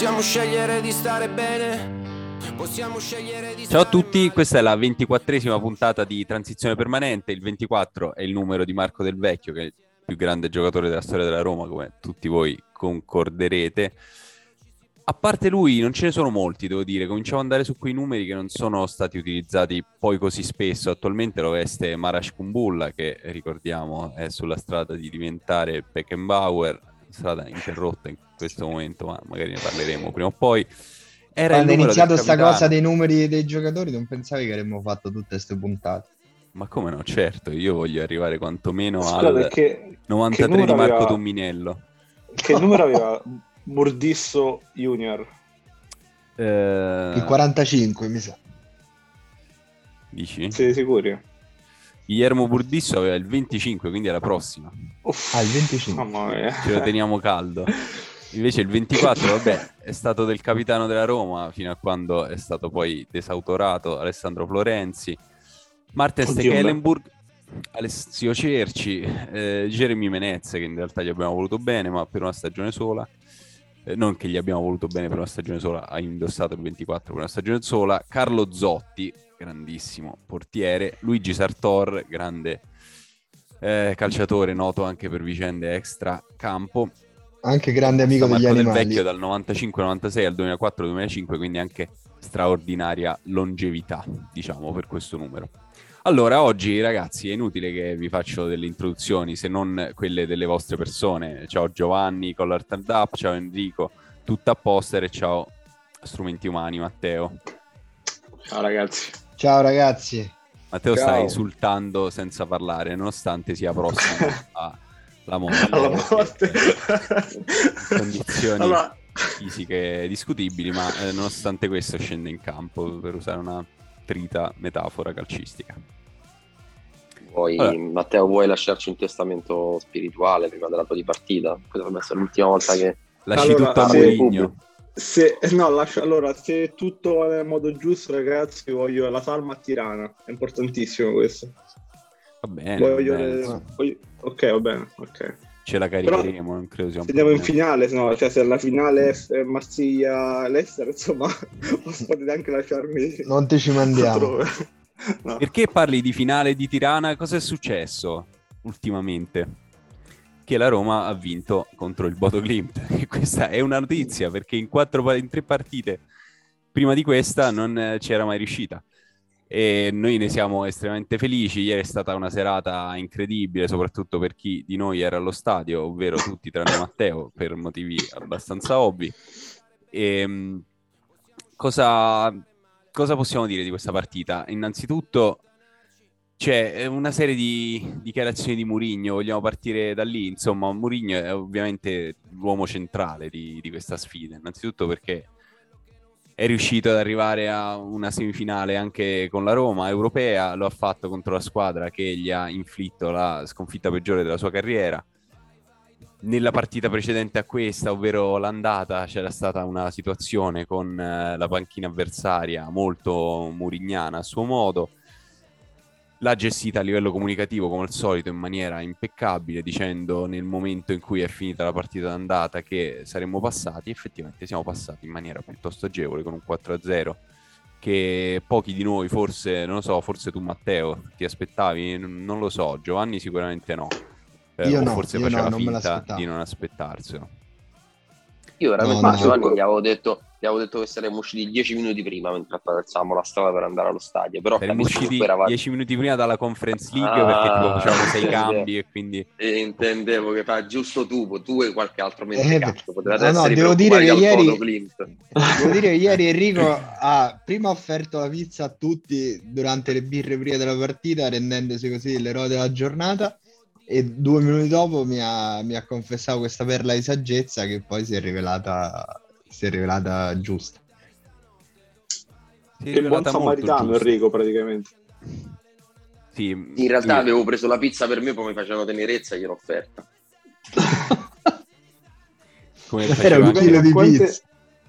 Possiamo scegliere di stare bene. Possiamo scegliere di Ciao a tutti, questa è la ventiquattresima puntata di Transizione Permanente. Il 24 è il numero di Marco Del Vecchio, che è il più grande giocatore della storia della Roma, come tutti voi concorderete. A parte lui, non ce ne sono molti, devo dire. Cominciamo ad andare su quei numeri che non sono stati utilizzati poi così spesso. Attualmente lo veste Marash Kumbulla, che ricordiamo è sulla strada di diventare Beckenbauer, strada interrotta in questo momento, ma magari ne parleremo prima o poi. Era Quando è iniziato questa cosa dei numeri dei giocatori, non pensavi che avremmo fatto tutte queste puntate. Ma come no, certo, io voglio arrivare quantomeno Scusa, al che, 93 che di Marco aveva... Tumminello. Che numero aveva Burdisso Junior? Eh... Il 45, mi sa. Dici? Siete sicuri? Guillermo Burdisso aveva il 25, quindi è la prossima. Uff, ah, il 25. Ce lo teniamo caldo. Invece il 24, vabbè, è stato del capitano della Roma fino a quando è stato poi desautorato Alessandro Florenzi. Martin Stekelenburg, Alessio Cerci, eh, Jeremy Menez, che in realtà gli abbiamo voluto bene, ma per una stagione sola. Eh, non che gli abbiamo voluto bene per una stagione sola, ha indossato il 24 per una stagione sola. Carlo Zotti, grandissimo portiere. Luigi Sartor, grande eh, calciatore, noto anche per vicende extra campo. Anche grande amico degli animali. del Vecchio dal 95-96 al 2004-2005, quindi anche straordinaria longevità, diciamo, per questo numero. Allora, oggi ragazzi è inutile che vi faccio delle introduzioni se non quelle delle vostre persone. Ciao Giovanni, Collar Up, ciao Enrico, tutto a poster e ciao Strumenti Umani, Matteo. Ciao ragazzi. Ciao ragazzi. Matteo ciao. sta insultando senza parlare, nonostante sia prossimo a la morte, alla morte. condizioni allora... fisiche discutibili, ma eh, nonostante questo scende in campo per usare una trita metafora calcistica. Vuoi, allora. Matteo, vuoi lasciarci un testamento spirituale prima della tua di partita? Questa dovrebbe essere l'ultima volta che lasci allora, tutto a Mourinho. Se, no, lascio, allora, se tutto va nel modo giusto, ragazzi, voglio la salma a Tirana. È importantissimo questo. Va bene. Voglio va bene. Le... Voglio... Ok, va bene. Ok. Ce la caricheremo, non credo sia un Se andiamo in finale, no, cioè se la finale è Marsiglia-Leicester, insomma, potete anche lasciarmi... Non ti ci mandiamo. no. Perché parli di finale di Tirana? Cosa è successo ultimamente? Che la Roma ha vinto contro il Bodo Glimt. questa è una notizia, perché in, quattro, in tre partite prima di questa non c'era mai riuscita e noi ne siamo estremamente felici. Ieri è stata una serata incredibile, soprattutto per chi di noi era allo stadio, ovvero tutti tranne Matteo, per motivi abbastanza ovvi. E, ehm, cosa, cosa possiamo dire di questa partita? Innanzitutto c'è una serie di dichiarazioni di Murigno, vogliamo partire da lì, insomma Murigno è ovviamente l'uomo centrale di, di questa sfida, innanzitutto perché è riuscito ad arrivare a una semifinale anche con la Roma europea, lo ha fatto contro la squadra che gli ha inflitto la sconfitta peggiore della sua carriera. Nella partita precedente a questa, ovvero l'andata, c'era stata una situazione con eh, la panchina avversaria molto murignana a suo modo l'ha gestita a livello comunicativo come al solito in maniera impeccabile, dicendo nel momento in cui è finita la partita d'andata che saremmo passati, effettivamente siamo passati in maniera piuttosto agevole con un 4-0 che pochi di noi, forse, non lo so, forse tu Matteo ti aspettavi, non lo so, Giovanni sicuramente no, eh, io no, forse io faceva no, finta di non aspettarselo. Io veramente no, no, Giovanni gli avevo detto avevo detto che saremmo usciti dieci minuti prima mentre attraversavamo la strada per andare allo stadio. Però saremmo usciti dieci minuti prima dalla Conference League ah, perché tipo facevamo sei cambi e quindi... E intendevo che fa giusto tu, tu e qualche altro mentre eh, cazzo, no, no, devo dire che ieri... Devo dire che ieri Enrico ha prima offerto la pizza a tutti durante le birre prima della partita rendendosi così l'eroe della giornata e due minuti dopo mi ha, mi ha confessato questa perla di saggezza che poi si è rivelata si è rivelata giusta. Si è che buon samaritano Enrico praticamente. Sì, in realtà io... avevo preso la pizza per me, poi mi facevano tenerezza e gliel'ho offerta. Come Era un chilo di quante, pizza.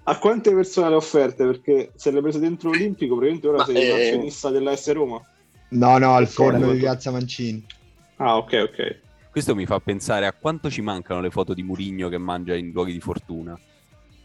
A quante persone le offerte? Perché se le prese dentro l'Olimpico, praticamente ora Ma sei eh... azionista della S Roma. No, no, al forno di Piazza Mancini. Ah, ok, ok. Questo mi fa pensare a quanto ci mancano le foto di Murigno che mangia in luoghi di fortuna.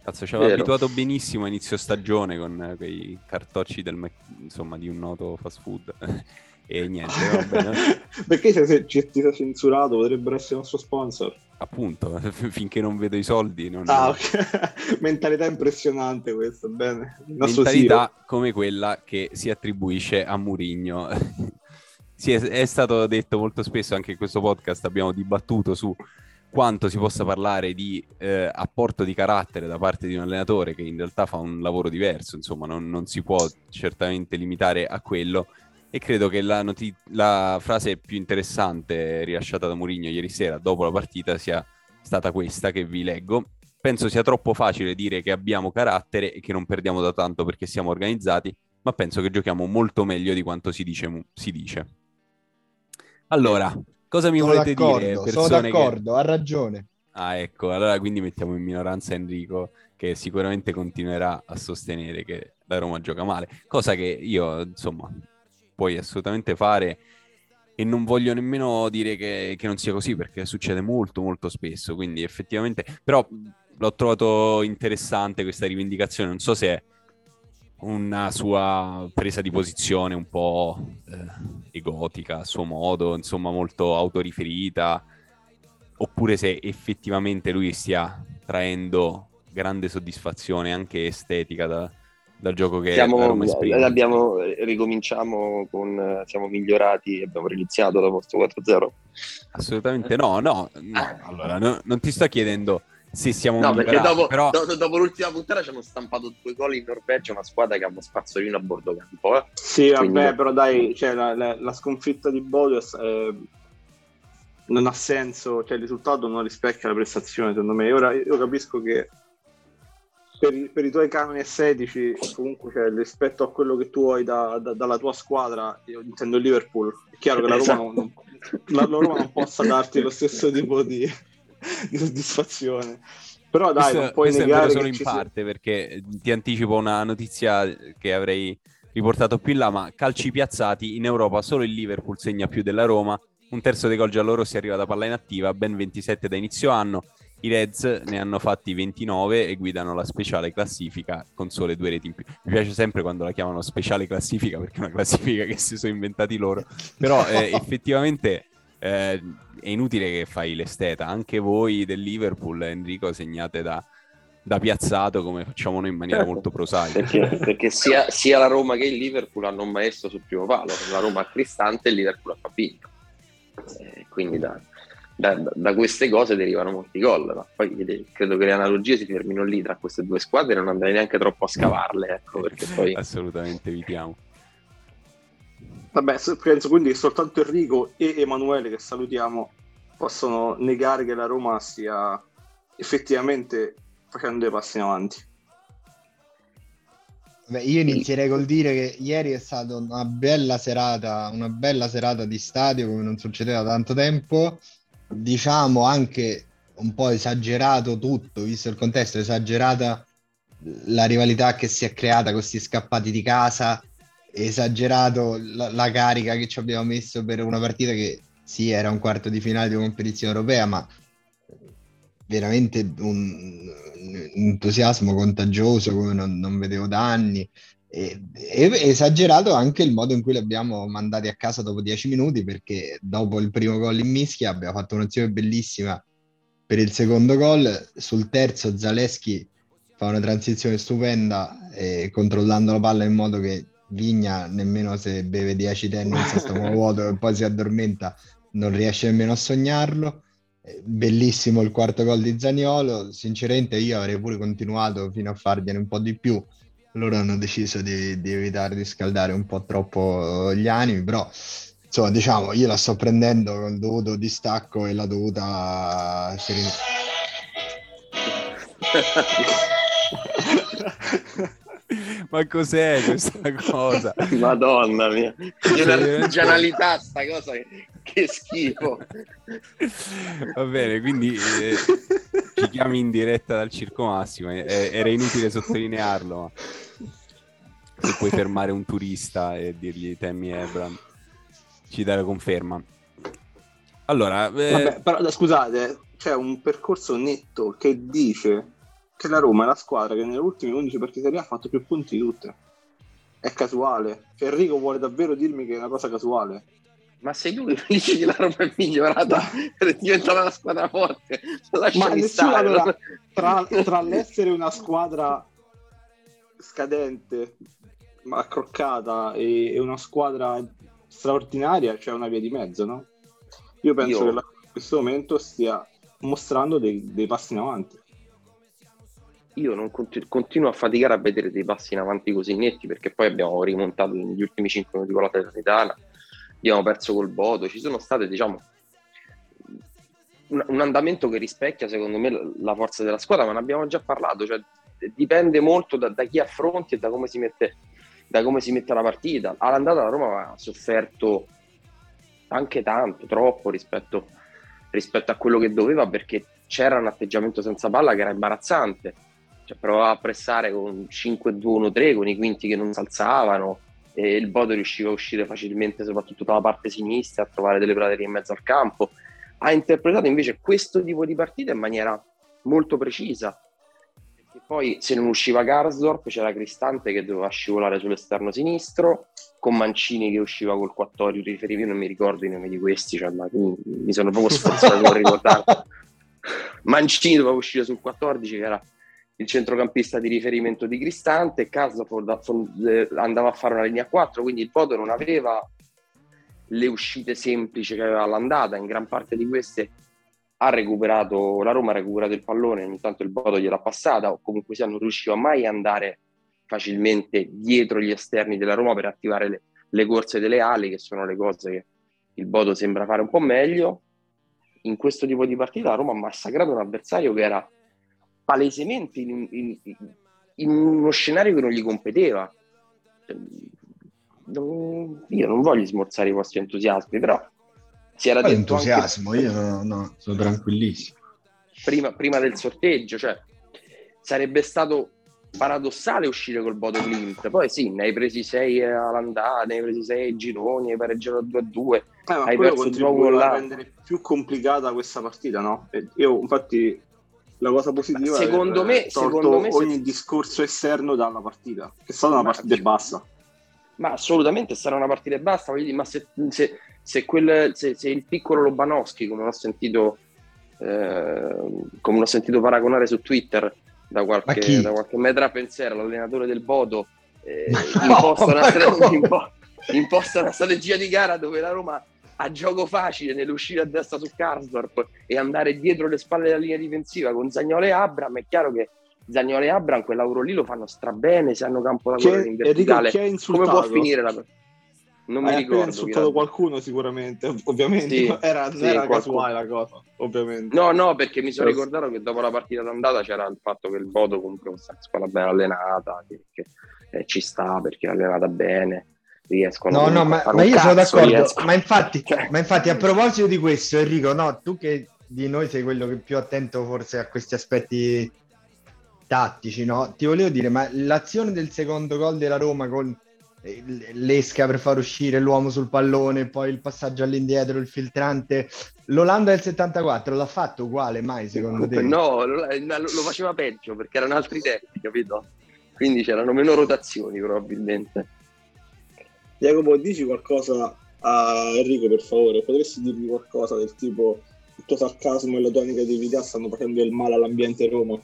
Cazzo, ci aveva abituato benissimo a inizio stagione con quei cartocci del, insomma, di un noto fast food. e niente, vabbè. Perché se, se ci ti censurato potrebbero essere il nostro sponsor? Appunto, finché non vedo i soldi. Non ah, ok. Mentalità impressionante questa, bene. Mentalità come quella che si attribuisce a Murigno. sì, è, è stato detto molto spesso anche in questo podcast, abbiamo dibattuto su quanto si possa parlare di eh, apporto di carattere da parte di un allenatore che in realtà fa un lavoro diverso, insomma non, non si può certamente limitare a quello e credo che la, noti- la frase più interessante rilasciata da Mourinho ieri sera dopo la partita sia stata questa che vi leggo. Penso sia troppo facile dire che abbiamo carattere e che non perdiamo da tanto perché siamo organizzati, ma penso che giochiamo molto meglio di quanto si dice. Si dice. Allora, Cosa mi sono volete dire? Sono d'accordo, che... ha ragione. Ah, ecco, allora quindi mettiamo in minoranza Enrico, che sicuramente continuerà a sostenere che la Roma gioca male, cosa che io, insomma, puoi assolutamente fare e non voglio nemmeno dire che, che non sia così, perché succede molto, molto spesso, quindi effettivamente, però l'ho trovato interessante questa rivendicazione, non so se è una sua presa di posizione un po' eh, egotica a suo modo, insomma molto autoriferita, oppure se effettivamente lui stia traendo grande soddisfazione anche estetica da, dal gioco che siamo, abbiamo, ricominciamo con siamo migliorati abbiamo riniziato dopo questo 4-0 assolutamente no no, no. Allora no, non ti sto chiedendo sì, siamo No, perché dopo, però... do, dopo, l'ultima puntata ci hanno stampato due gol in Norvegia, una squadra che ha uno spazzolino a bordo campo. Eh? Sì, Quindi... vabbè, però dai, cioè, la, la, la, sconfitta di Bodios eh, non ha senso, cioè il risultato non rispecchia la prestazione, secondo me. Ora io capisco che per i, per i tuoi canoni estetici, comunque cioè, rispetto a quello che tu hai da, da, dalla tua squadra, io intendo il Liverpool. È chiaro che la Roma, esatto. non, la, la Roma non possa darti lo stesso tipo di di soddisfazione. Però dai, questo, non puoi negare solo in parte, sia... perché ti anticipo una notizia che avrei riportato più in là, ma calci piazzati in Europa solo il Liverpool segna più della Roma, un terzo dei gol giallorossi arriva da palla inattiva, ben 27 da inizio anno, i Reds ne hanno fatti 29 e guidano la speciale classifica con sole due reti in più. Mi piace sempre quando la chiamano speciale classifica perché è una classifica che si sono inventati loro, però eh, effettivamente eh, è inutile che fai l'esteta, anche voi del Liverpool, Enrico, segnate da, da piazzato come facciamo noi in maniera certo. molto prosaica. Perché, perché sia, sia, la Roma che il Liverpool hanno un maestro sul primo palo, la Roma a Cristante e il Liverpool a Fabinho. Eh, quindi da, da, da, queste cose derivano molti gol, ma poi credo che le analogie si fermino lì tra queste due squadre e non andrei neanche troppo a scavarle, ecco, perché poi... Assolutamente evitiamo. Vabbè, penso quindi che soltanto Enrico e Emanuele, che salutiamo, possono negare che la Roma stia effettivamente facendo dei passi in avanti. Beh, io inizierei col dire che ieri è stata una bella serata, una bella serata di stadio come non succedeva da tanto tempo. Diciamo anche un po' esagerato tutto, visto il contesto, esagerata la rivalità che si è creata con questi scappati di casa, esagerato la, la, carica che ci abbiamo messo per una partita che sì, era un quarto di finale di competizione europea, ma veramente un, un entusiasmo contagioso come non, non vedevo da anni. E, e, esagerato anche il modo in cui li abbiamo mandati a casa dopo dieci minuti perché dopo il primo gol in mischia abbiamo fatto un'azione bellissima per il secondo gol sul terzo Zaleschi fa una transizione stupenda eh, controllando la palla in modo che Vigna nemmeno se beve 10 tennis a stomaco vuoto e poi si addormenta non riesce nemmeno a sognarlo. Eh, bellissimo il quarto gol di Zaniolo. Sinceramente io avrei pure continuato fino a fargliene un po' di più. Loro hanno deciso di, di evitare di scaldare un po' troppo gli animi però insomma diciamo io la sto prendendo con il dovuto distacco e la dovuta serenità Ma cos'è questa cosa? Madonna mia, che un'artigianalità sta cosa che, schifo. Va bene, quindi eh, ci chiami in diretta dal Circo Massimo, eh, era inutile sottolinearlo, ma se puoi fermare un turista e dirgli Tammy Abram, ci dà la conferma. Allora, eh... Vabbè, però scusate, c'è un percorso netto che dice che la Roma è la squadra che nelle ultime 11 partite ha fatto più punti di tutte. È casuale. Cioè, Enrico vuole davvero dirmi che è una cosa casuale. Ma sei tu che dici che la Roma è migliorata è diventata una squadra forte? Ma nessuno, allora, tra, tra l'essere una squadra scadente, ma accroccata e, e, una squadra straordinaria c'è una via di mezzo, no? Io penso Io... che la, in questo momento stia mostrando dei, dei passi in avanti io non continu- continuo a faticare a vedere dei passi in avanti così netti perché poi abbiamo rimontato negli ultimi 5 minuti con la Salernitana, abbiamo perso col Bodo, ci sono state diciamo un, un, andamento che rispecchia secondo me la forza della squadra, ma ne abbiamo già parlato, cioè, dipende molto da, da, chi affronti e da come si mette, da come si mette la partita. All'andata la Roma ha sofferto anche tanto, troppo rispetto, rispetto a quello che doveva perché c'era un atteggiamento senza palla che era imbarazzante cioè, provava a pressare con 5-2-1-3 con i quinti che non si alzavano e il Bodo riusciva a uscire facilmente soprattutto dalla parte sinistra a trovare delle praterie in mezzo al campo. Ha interpretato invece questo tipo di partita in maniera molto precisa. Perché poi se non usciva Garsdorp c'era Cristante che doveva scivolare sull'esterno sinistro con Mancini che usciva col 14 riferivo io non mi ricordo i nomi di questi cioè, ma mi sono proprio sforzato a ricordare. Mancini doveva uscire sul 14 che era il centrocampista di riferimento di Cristante, Casaford eh, andava a fare una linea 4, quindi il Bodo non aveva le uscite semplici che aveva all'andata, in gran parte di queste ha recuperato, la Roma ha recuperato il pallone, ogni tanto il Bodo gliel'ha passata, o comunque sia non riusciva mai ad andare facilmente dietro gli esterni della Roma per attivare le, le corse delle ali, che sono le cose che il Bodo sembra fare un po' meglio. In questo tipo di partita la Roma ha massacrato un avversario che era palesemente in, in, in uno scenario che non gli competeva. Non, io non voglio smorzare i vostri entusiasmi, però si era Qual detto entusiasmo, anche, io no, no, sono tranquillissimo. Prima, prima, del sorteggio, cioè sarebbe stato paradossale uscire col Bodo Clint. Poi sì, ne hai presi 6 all'andata, ne hai presi 6 ai gironi, hai pareggiato 2-2. Eh, hai perso il gioco là. a rendere più complicata questa partita, no? io infatti la cosa positiva secondo è me, secondo me ogni se... discorso esterno dalla partita, che è stata una partita e basta. Ma assolutamente sarà una partita e basta, dire, ma se, se, se, quel, se, il piccolo Lobanowski, come l'ho sentito, eh, come l'ho sentito paragonare su Twitter da qualche, da qualche metra pensiero, l'allenatore del Bodo, eh, imposta, una, imposta una strategia di gara dove la Roma a gioco facile nell'uscire a destra su Karsdorp e andare dietro le spalle della linea difensiva con Zagnolo e Abram, è chiaro che Zagnolo e Abram quel lavoro lì lo fanno strabene se hanno campo da correre in verticale. Come può finire la non mi Hai ricordo. Ha insultato qualcuno sicuramente, ovviamente. Sì, era, sì, era casuale la cosa, ovviamente. No, no, perché mi sono ricordato che dopo la partita d'andata c'era il fatto che il voto comunque è una squadra ben allenata, che, che eh, ci sta perché è allenata bene riescono no no ma, ma io sono d'accordo ma infatti, cioè. ma infatti a proposito di questo Enrico no tu che di noi sei quello che più attento forse a questi aspetti tattici no ti volevo dire ma l'azione del secondo gol della Roma con eh, l'esca per far uscire l'uomo sul pallone poi il passaggio all'indietro il filtrante l'Olanda del 74 l'ha fatto uguale mai secondo te? no lo, lo faceva peggio perché erano altri tempi capito? quindi c'erano meno rotazioni probabilmente Jacopo, dici qualcosa a Enrico per favore, potresti dirgli qualcosa del tipo il tuo sarcasmo e la tua negatività stanno facendo del male all'ambiente Roma?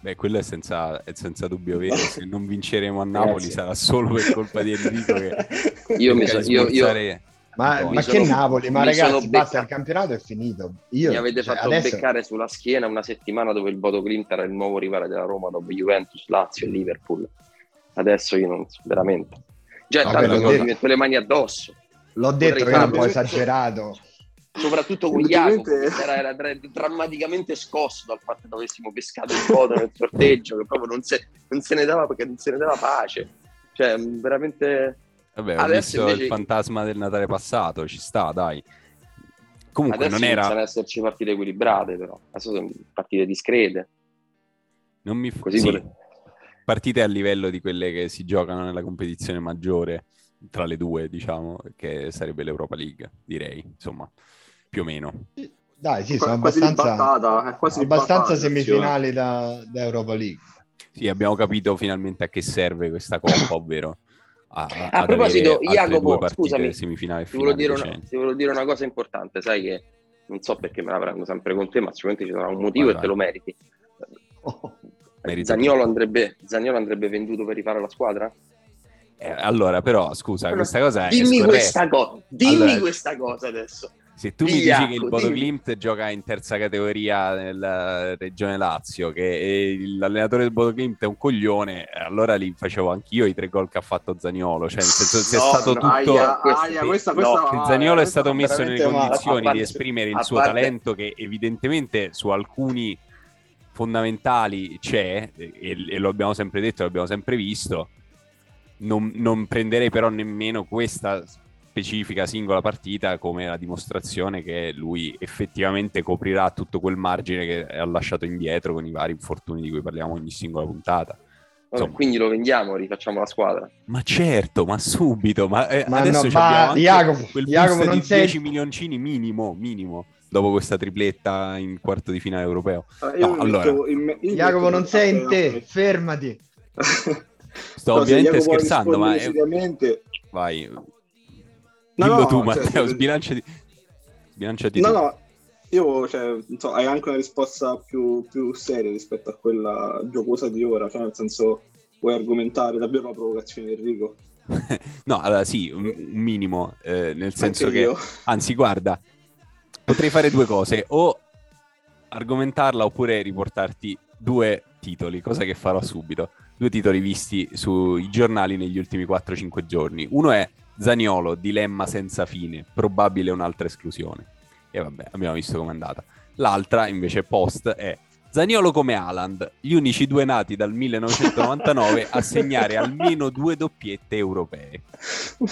Beh, quello è senza, è senza dubbio vero. Se non vinceremo a Napoli Grazie. sarà solo per colpa di Enrico che io mi so, io, io, ma, ma che Napoli? Ma ragazzi, basta, il campionato è finito. Io, mi avete cioè, fatto adesso... beccare sulla schiena una settimana dove il Bodo Clint era il nuovo rivale della Roma dopo Juventus, Lazio e Liverpool. Adesso io non so, veramente. Già no, tanto che mi metto le mani addosso. L'ho detto che era un po' esagerato. Soprattutto con Jacopo, era, era drammaticamente scosso dal fatto che avessimo pescato il foto nel sorteggio, che proprio non se, non se ne dava perché non se ne dava pace. Cioè, veramente... Vabbè, ho Adesso visto invece... il fantasma del Natale passato, ci sta, dai. Comunque Adesso non era... iniziano ad esserci partite equilibrate, però. Adesso sono partite discrete. Non mi... Così sì. Pure partite a livello di quelle che si giocano nella competizione maggiore tra le due, diciamo, che sarebbe l'Europa League, direi, insomma, più o meno. Dai, sì, sono abbastanza, abbastanza semifinali da, da Europa League. Sì, abbiamo capito finalmente a che serve questa coppa, ovvero a, a proposito, Jacopo, scusami, semifinale ti volevo, dire una, ti volevo dire una cosa importante, sai che non so perché me la prendo sempre con te, ma sicuramente ci sarà un motivo vai, e te lo meriti. Oh, Zagnolo andrebbe, Zagnolo andrebbe venduto per rifare la squadra? Eh, allora, però, scusa, però, questa cosa dimmi questa cosa, dimmi allora, questa cosa adesso. Se tu Vigliacco, mi dici che il Bodo Glimt gioca in terza categoria nella regione Lazio, che l'allenatore del Bodo Glimt è un coglione, allora li facevo anch'io i tre gol che ha fatto Zagnolo. Cioè, nel senso, se no, è stato tutto. Aia, aia, questa, questa, no, Zagnolo è stato messo nelle condizioni parte, di esprimere il suo parte... talento, che evidentemente su alcuni fondamentali c'è, e, e lo abbiamo sempre detto, l'abbiamo sempre visto. Non, non prenderei però nemmeno questa specifica singola partita come la dimostrazione che lui effettivamente coprirà tutto quel margine che ha lasciato indietro con i vari infortuni di cui parliamo ogni singola puntata. Insomma, quindi lo vendiamo, rifacciamo la squadra. Ma certo, ma subito, ma, eh, ma adesso no, ma Jacopo, quel Jacopo non di sei... 10 milioncini minimo, minimo, dopo questa tripletta in quarto di finale europeo. Ah, no, allora... in, in Jacopo non sei in te, fermati. Sto no, ovviamente scherzando, ma... È... Vai, Dillo no, tu, cioè, Matteo, cioè, sbilanciati. sbilanciati no, tu. no, io, cioè, so, hai anche una risposta più, più, seria rispetto a quella giocosa di ora, cioè, nel senso, vuoi argomentare davvero la provocazione Enrico? no, allora sì, un, un minimo, eh, nel senso anche che... Io. Anzi, guarda, potrei fare due cose, o argomentarla oppure riportarti due titoli, cosa che farò subito. Due titoli visti sui giornali negli ultimi 4-5 giorni. Uno è Zaniolo, dilemma senza fine, probabile un'altra esclusione. E vabbè, abbiamo visto com'è andata. L'altra, invece, post è Zaniolo come Haaland, gli unici due nati dal 1999 a segnare almeno due doppiette europee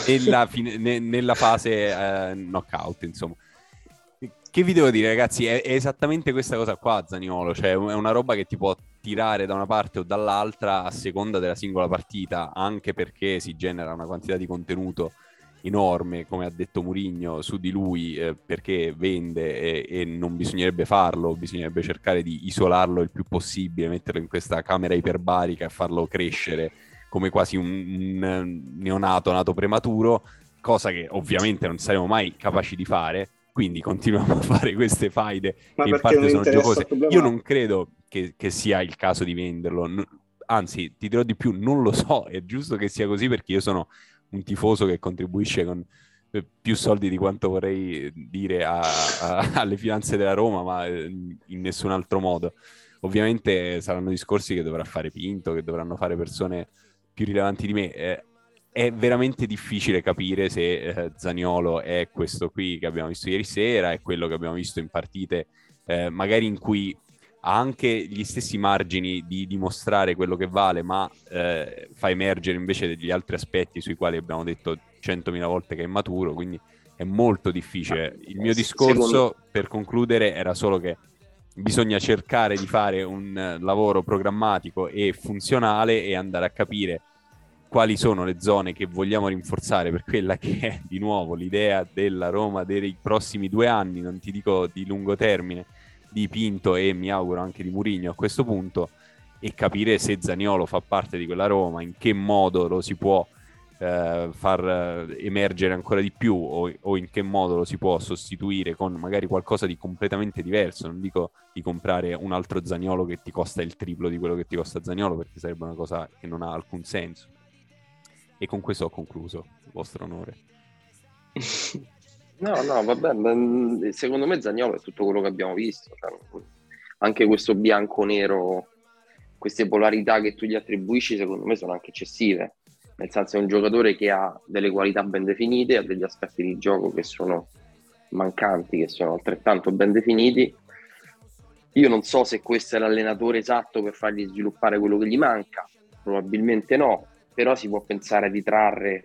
nella, fine, ne, nella fase eh, knockout, insomma. Che vi devo dire, ragazzi? È, è, esattamente questa cosa qua, Zaniolo. Cioè, è una roba che ti può tirare da una parte o dall'altra a seconda della singola partita, anche perché si genera una quantità di contenuto enorme, come ha detto Murigno, su di lui eh, perché vende e, e, non bisognerebbe farlo, bisognerebbe cercare di isolarlo il più possibile, metterlo in questa camera iperbarica e farlo crescere come quasi un, un neonato nato prematuro, cosa che ovviamente non saremo mai capaci di fare quindi continuiamo a fare queste faide Ma che in parte sono giocose. Io non credo che, che, sia il caso di venderlo, anzi ti dirò di più, non lo so, è giusto che sia così perché io sono un tifoso che contribuisce con eh, più soldi di quanto vorrei dire a, a, alle finanze della Roma, ma eh, in nessun altro modo. Ovviamente saranno discorsi che dovrà fare Pinto, che dovranno fare persone più rilevanti di me. Eh, è veramente difficile capire se eh, Zaniolo è questo qui che abbiamo visto ieri sera, è quello che abbiamo visto in partite eh, magari in cui ha anche gli stessi margini di dimostrare quello che vale, ma eh, fa emergere invece degli altri aspetti sui quali abbiamo detto centomila volte che è maturo, quindi è molto difficile. Il mio discorso, Secondo... per concludere, era solo che bisogna cercare di fare un lavoro programmatico e funzionale e andare a capire quali sono le zone che vogliamo rinforzare per quella che è di nuovo l'idea della Roma dei prossimi due anni, non ti dico di lungo termine, di Pinto e mi auguro anche di Murigno a questo punto, e capire se Zaniolo fa parte di quella Roma, in che modo lo si può eh, far eh, emergere ancora di più o, o, in che modo lo si può sostituire con magari qualcosa di completamente diverso. Non dico di comprare un altro Zaniolo che ti costa il triplo di quello che ti costa Zaniolo perché sarebbe una cosa che non ha alcun senso e con questo ho concluso, vostro onore. No, no, vabbè, secondo me Zagnolo è tutto quello che abbiamo visto. Cioè, anche questo bianco-nero, queste polarità che tu gli attribuisci, secondo me sono anche eccessive. Nel senso è un giocatore che ha delle qualità ben definite, ha degli aspetti di gioco che sono mancanti, che sono altrettanto ben definiti. Io non so se questo è l'allenatore esatto per fargli sviluppare quello che gli manca, probabilmente no, però si può pensare di trarre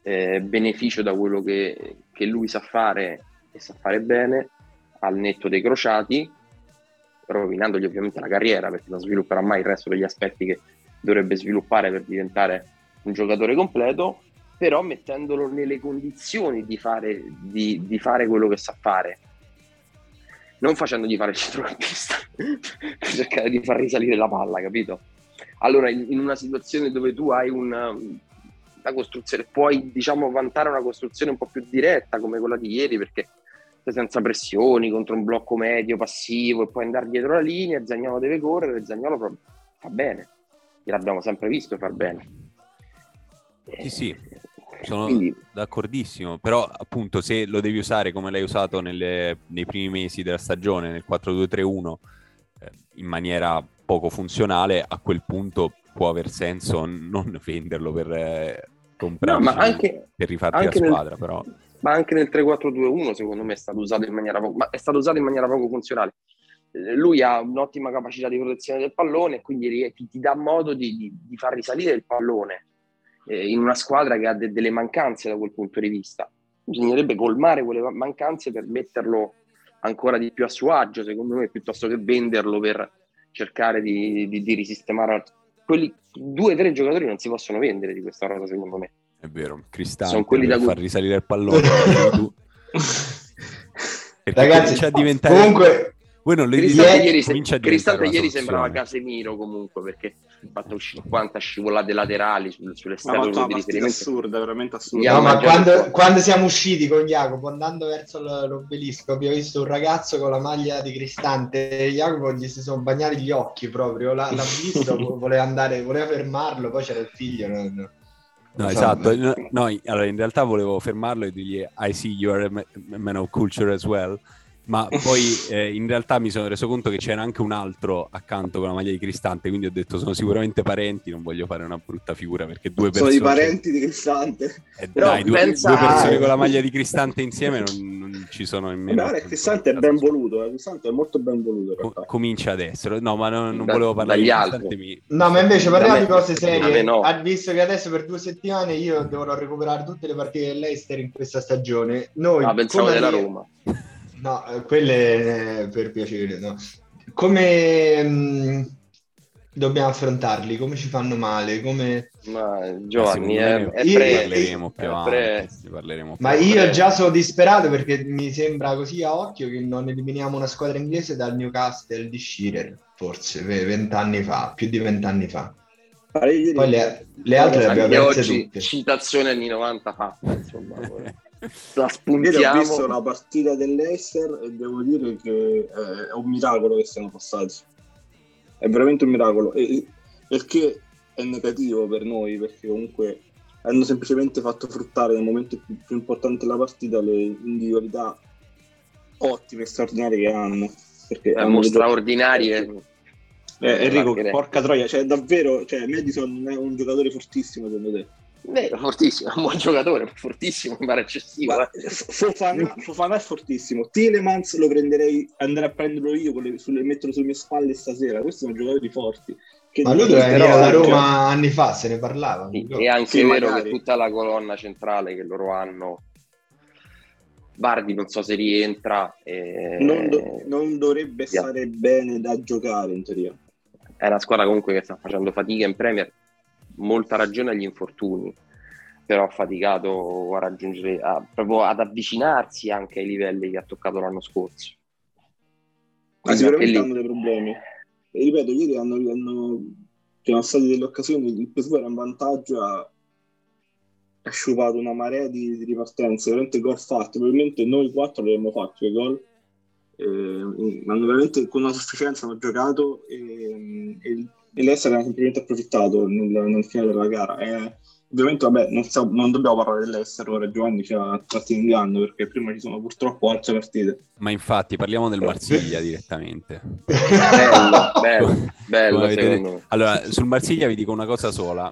eh, beneficio da quello che, che, lui sa fare e sa fare bene al netto dei crociati, rovinandogli ovviamente la carriera perché non svilupperà mai il resto degli aspetti che dovrebbe sviluppare per diventare un giocatore completo, però mettendolo nelle condizioni di fare, di, di fare quello che sa fare. non facendogli fare il centrocampista, cercare di far risalire la palla, capito? Allora, in, in una situazione dove tu hai una, una, costruzione, puoi diciamo vantare una costruzione un po' più diretta come quella di ieri, perché sei senza pressioni, contro un blocco medio, passivo, e puoi andare dietro la linea, Zagnolo deve correre, Zagnolo fa bene, l'abbiamo sempre visto far bene. Sì, sì, sono Quindi... d'accordissimo, però appunto se lo devi usare come l'hai usato nelle, nei primi mesi della stagione, nel 4-2-3-1, eh, in maniera poco funzionale, a quel punto può aver senso non venderlo per eh, comprare no, anche, per rifarti la squadra, nel, però. Ma anche nel 3-4-2-1 secondo me è stato usato in maniera poco, ma è stato usato in maniera poco funzionale. Eh, lui ha un'ottima capacità di protezione del pallone quindi ti, ti dà modo di, di, di far risalire il pallone eh, in una squadra che ha de- delle mancanze da quel punto di vista. Bisognerebbe colmare quelle mancanze per metterlo ancora di più a suo agio, secondo me, piuttosto che venderlo per cercare di, di, di risistemare. Quelli due o tre giocatori non si possono vendere di questa rosa, secondo me. È vero, Cristante Sono quelli da far risalire il pallone. Ragazzi, a diventare... comunque voi non le Cristante ieri, se... Cristante ieri sembrava Casemiro comunque perché ha fatto 50 scivolate laterali sulle, sulle strade di riferimento. assurda, veramente assurda. No, ma quando, quando, siamo usciti con Jacopo andando verso l'obelisco abbiamo visto un ragazzo con la maglia di Cristante Jacopo gli si sono bagnati gli occhi proprio, l'ha, l'ha visto, voleva andare, voleva fermarlo, poi c'era il figlio. No, no. No, esatto. No, no, allora in realtà volevo fermarlo e dirgli I see you are a man of culture as well ma poi eh, in realtà mi sono reso conto che c'era anche un altro accanto con la maglia di Cristante, quindi ho detto sono sicuramente parenti, non voglio fare una brutta figura perché due persone... Sono i parenti di Cristante. Eh, dai, due, pensa... due, persone con la maglia di Cristante insieme non, non ci sono nemmeno... Guarda, Cristante è ben voluto, eh. Cristante è molto ben voluto. Co- comincia ad essere, no ma non, non volevo parlare di altri. Mi... No, ma invece parliamo di cose serie, no. visto che adesso per due settimane io dovrò recuperare tutte le partite dell'Eister in questa stagione. Noi, ah, pensavo della Roma. No, eh, quelle eh, per piacere, no. Come mh, mm, dobbiamo affrontarli? Come ci fanno male? Come... Ma Giovanni, è, è, io, pre, parleremo più avanti, parleremo più Ma io già sono disperato perché mi sembra così a occhio che non eliminiamo una squadra inglese dal Newcastle di Shearer, forse, vent'anni fa, più di vent'anni fa. Poi le, le altre le abbiamo perse tutte. Citazione anni 90 fatta, insomma. la spuntiamo. Io ho visto la partita dell'Ester e devo dire che è un miracolo che siano passati. È veramente un miracolo. E, perché è negativo per noi, perché comunque hanno semplicemente fatto fruttare nel momento più, più importante della partita le individualità ottime e straordinarie che hanno. Perché hanno straordinarie. Eh, Enrico, porca troia, cioè davvero, cioè, Madison è un giocatore fortissimo secondo te? Vero, fortissimo, un buon giocatore, fortissimo, mi pare eccessivo. Ma, eh. Fofana, Fofana, è fortissimo. Tilemans lo prenderei, andrei a prenderlo io, sulle, metterlo sulle mie spalle stasera. Questi sono giocatori forti. Ma lui doveva venire alla Roma anni fa, se ne parlava. Sì, è anche sì, vero magari. che tutta la colonna centrale che loro hanno, Bardi non so se rientra. E... Non, do- non, dovrebbe yeah. stare bene da giocare in teoria. È una squadra comunque che sta facendo fatica in Premier molta ragione agli infortuni, però ha faticato a raggiungere, a, proprio ad avvicinarsi anche ai livelli che ha toccato l'anno scorso. Ma sicuramente lì... hanno dei problemi. E ripeto, ieri hanno, hanno c'erano state delle occasioni, il PSV era in vantaggio, ha, ha sciupato una marea di, di ripartenze, veramente gol fatti, probabilmente noi quattro avremmo fatto i gol. Eh, hanno veramente con una sufficienza hanno giocato e, e e l'Ester ha semplicemente approfittato nel, nel finale della gara. E, ovviamente, vabbè, non, stiamo, non, dobbiamo parlare dell'Ester, ora Giovanni ci ha tratti inviando perché prima ci sono purtroppo altre partite. Ma infatti parliamo del Marsiglia direttamente. bello, bello, bello Allora, sul Marsiglia vi dico una cosa sola.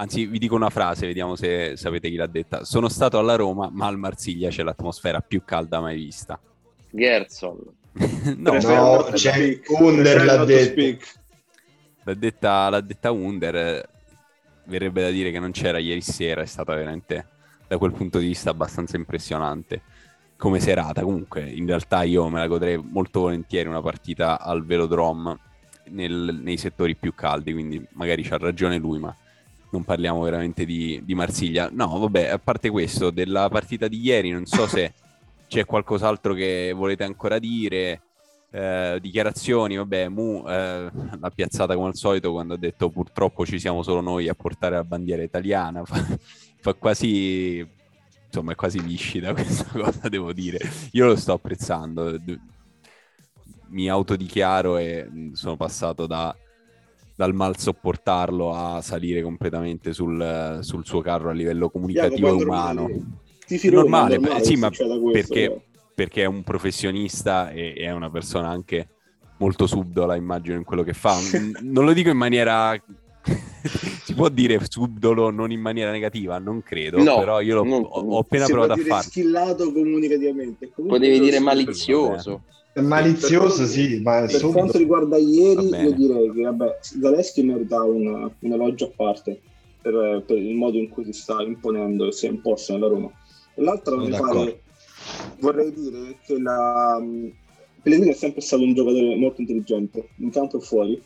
Anzi, vi dico una frase, vediamo se sapete chi l'ha detta. Sono stato alla Roma, ma al Marsiglia c'è l'atmosfera più calda mai vista. Gerson. no, no c'è Under l'ha detto l'ha detta, l'ha detta Under, verrebbe da dire che non c'era ieri sera, è stata veramente da quel punto di vista abbastanza impressionante come serata. Comunque, in realtà io me la godrei molto volentieri una partita al velodrome nel, nei settori più caldi, quindi magari c'ha ragione lui, ma non parliamo veramente di, di Marsiglia. No, vabbè, a parte questo, della partita di ieri, non so se c'è qualcos'altro che volete ancora dire eh, dichiarazioni, vabbè, Mu eh, l'ha piazzata come al solito quando ha detto purtroppo ci siamo solo noi a portare la bandiera italiana, fa, fa quasi, insomma è quasi viscida questa cosa, devo dire. Io lo sto apprezzando, mi autodichiaro e sono passato da, dal mal sopportarlo a salire completamente sul, sul suo carro a livello comunicativo e umano. Ti normale, normale, sì, ma perché perché è un professionista e, è una persona anche molto subdola, immagino, in quello che fa. non lo dico in maniera... si può dire subdolo non in maniera negativa? Non credo, no, però io non, ho, ho, appena provato a farlo. schillato comunicativamente. Comunque Potevi dire malizioso. Malizioso, sì, ma per subito... quanto riguarda ieri, io direi che vabbè, Zaleschi merita un, un elogio a parte per, per, il modo in cui si sta imponendo e si è imposto nella Roma. L'altra mi pare vorrei dire che la... Pellegrini è sempre stato un giocatore molto intelligente, in campo e fuori,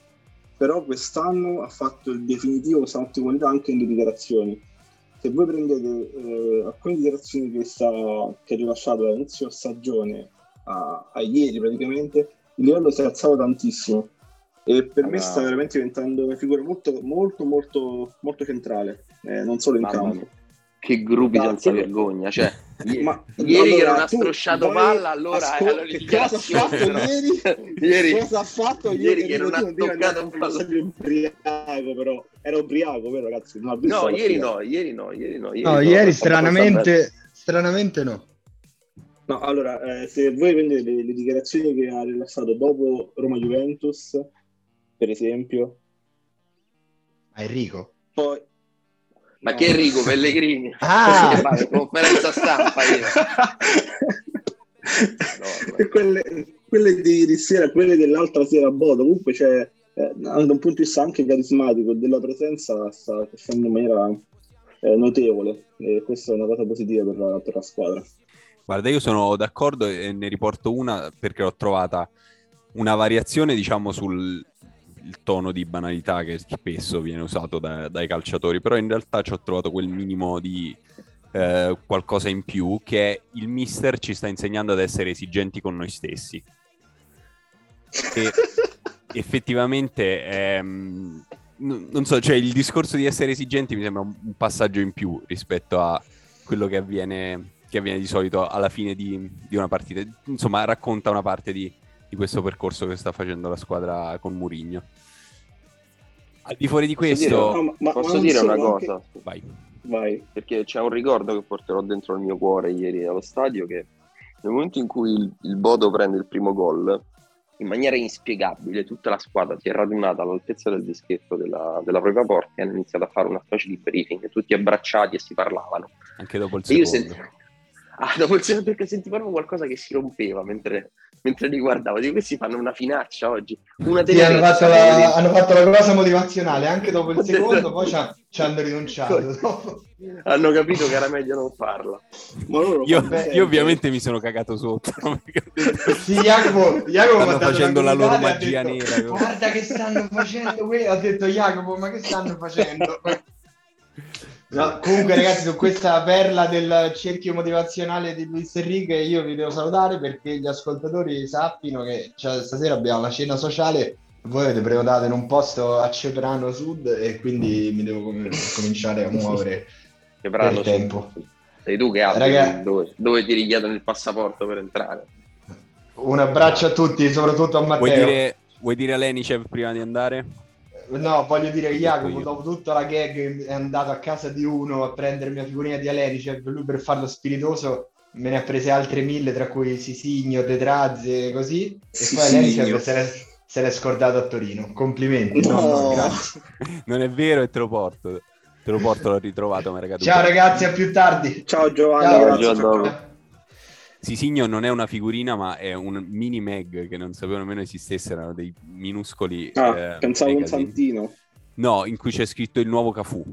però quest'anno ha fatto il definitivo salto di qualità anche nelle dichiarazioni. Se voi prendete eh, alcune dichiarazioni che, sta, che ha rilasciato dall'inizio stagione a, a, ieri praticamente, il livello si è alzato tantissimo e per ah, me sta veramente diventando una figura molto molto molto molto centrale, eh, non solo in campo. Mia che gruppi senza vergogna. Cioè, ieri, ma, ieri allora, che non ha strusciato palla, allora, ascol- allora che cosa ha fatto ieri? ieri? Cosa ha fatto ieri? ieri che non ha toccato un pallone. ubriaco, però era ubriaco, vero ragazzi? No, ieri no, ieri no, ieri no, ieri no. ieri stranamente, stranamente no. No, allora, eh, se voi prendete le, le dichiarazioni che ha rilasciato dopo Roma-Juventus, per esempio... A Enrico? Poi, ma no. che Enrico Pellegrini? Ah! conferenza stampa io. no, quelle, quelle, di ieri sera, quelle dell'altra sera a Bodo, comunque c'è eh, da un punto di vista anche carismatico della presenza sta crescendo in maniera eh, notevole e questa è una cosa positiva per la, per la squadra. Guarda, io sono d'accordo e ne riporto una perché l'ho trovata una variazione, diciamo, sul, il tono di banalità che spesso viene usato da, dai calciatori, però in realtà ci ho trovato quel minimo di eh, qualcosa in più che il mister ci sta insegnando ad essere esigenti con noi stessi. E effettivamente, ehm, non so, cioè il discorso di essere esigenti mi sembra un passaggio in più rispetto a quello che avviene, che avviene di solito alla fine di, di una partita. Insomma, racconta una parte di, di questo percorso che sta facendo la squadra con Murigno. Al di fuori di questo, posso dire, no, ma, posso ma dire una cosa? Anche... Vai. Vai. Perché c'è un ricordo che porterò dentro il mio cuore ieri allo stadio che nel momento in cui il, il Bodo prende il primo gol, in maniera inspiegabile tutta la squadra si è radunata all'altezza del dischetto della, della propria porta e hanno iniziato a fare una specie di briefing, tutti abbracciati e si parlavano. Anche dopo il secondo. Senti... Ah, dopo il secondo perché sentivo proprio qualcosa che si rompeva mentre, mentre li guardavo. Dico, questi fanno una finaccia oggi. Una sì, hanno, fatto la, hanno, fatto la, cosa motivazionale anche dopo il secondo, poi ci hanno rinunciato. hanno capito che era meglio non farla. Io, io, ovviamente mi sono cagato sotto. sì, Jacopo, Jacopo stanno facendo la loro magia detto, nera. Guarda che stanno facendo, ha detto Jacopo, ma che stanno facendo? No, comunque, ragazzi, su questa perla del cerchio motivazionale di Luis Enrique, io vi devo salutare perché gli ascoltatori sappino che cioè, stasera abbiamo la cena sociale. Voi avete prenotato in un posto a Ceprano Sud e quindi mi devo com- cominciare a muovere Ceprano per tempo. Sei tu che apri Raga... dove, dove ti richiedono il passaporto per entrare. Un abbraccio a tutti, soprattutto a Matteo. Vuoi dire, vuoi dire a Lenicev prima di andare? No, voglio dire che Jacopo, dopo tutta la gag, è andato a casa di uno a prendermi la figurina di Alenice, cioè lui per farlo spiritoso me ne ha prese altre mille, tra cui Sisigno, Tetrazze e così, e poi Alenice se l'è, se l'è scordato a Torino. Complimenti. No. No, no, non è vero e te lo porto. Te lo porto, l'ho ritrovato. Ciao ragazzi, a più tardi. Ciao Giovanni. Ciao, Ciao. Sisigno non è una figurina, ma è un mini Meg che non sapevo nemmeno esistesse, erano dei minuscoli. Ah, eh, pensavo un santino. No, in cui c'è scritto il nuovo Cafu.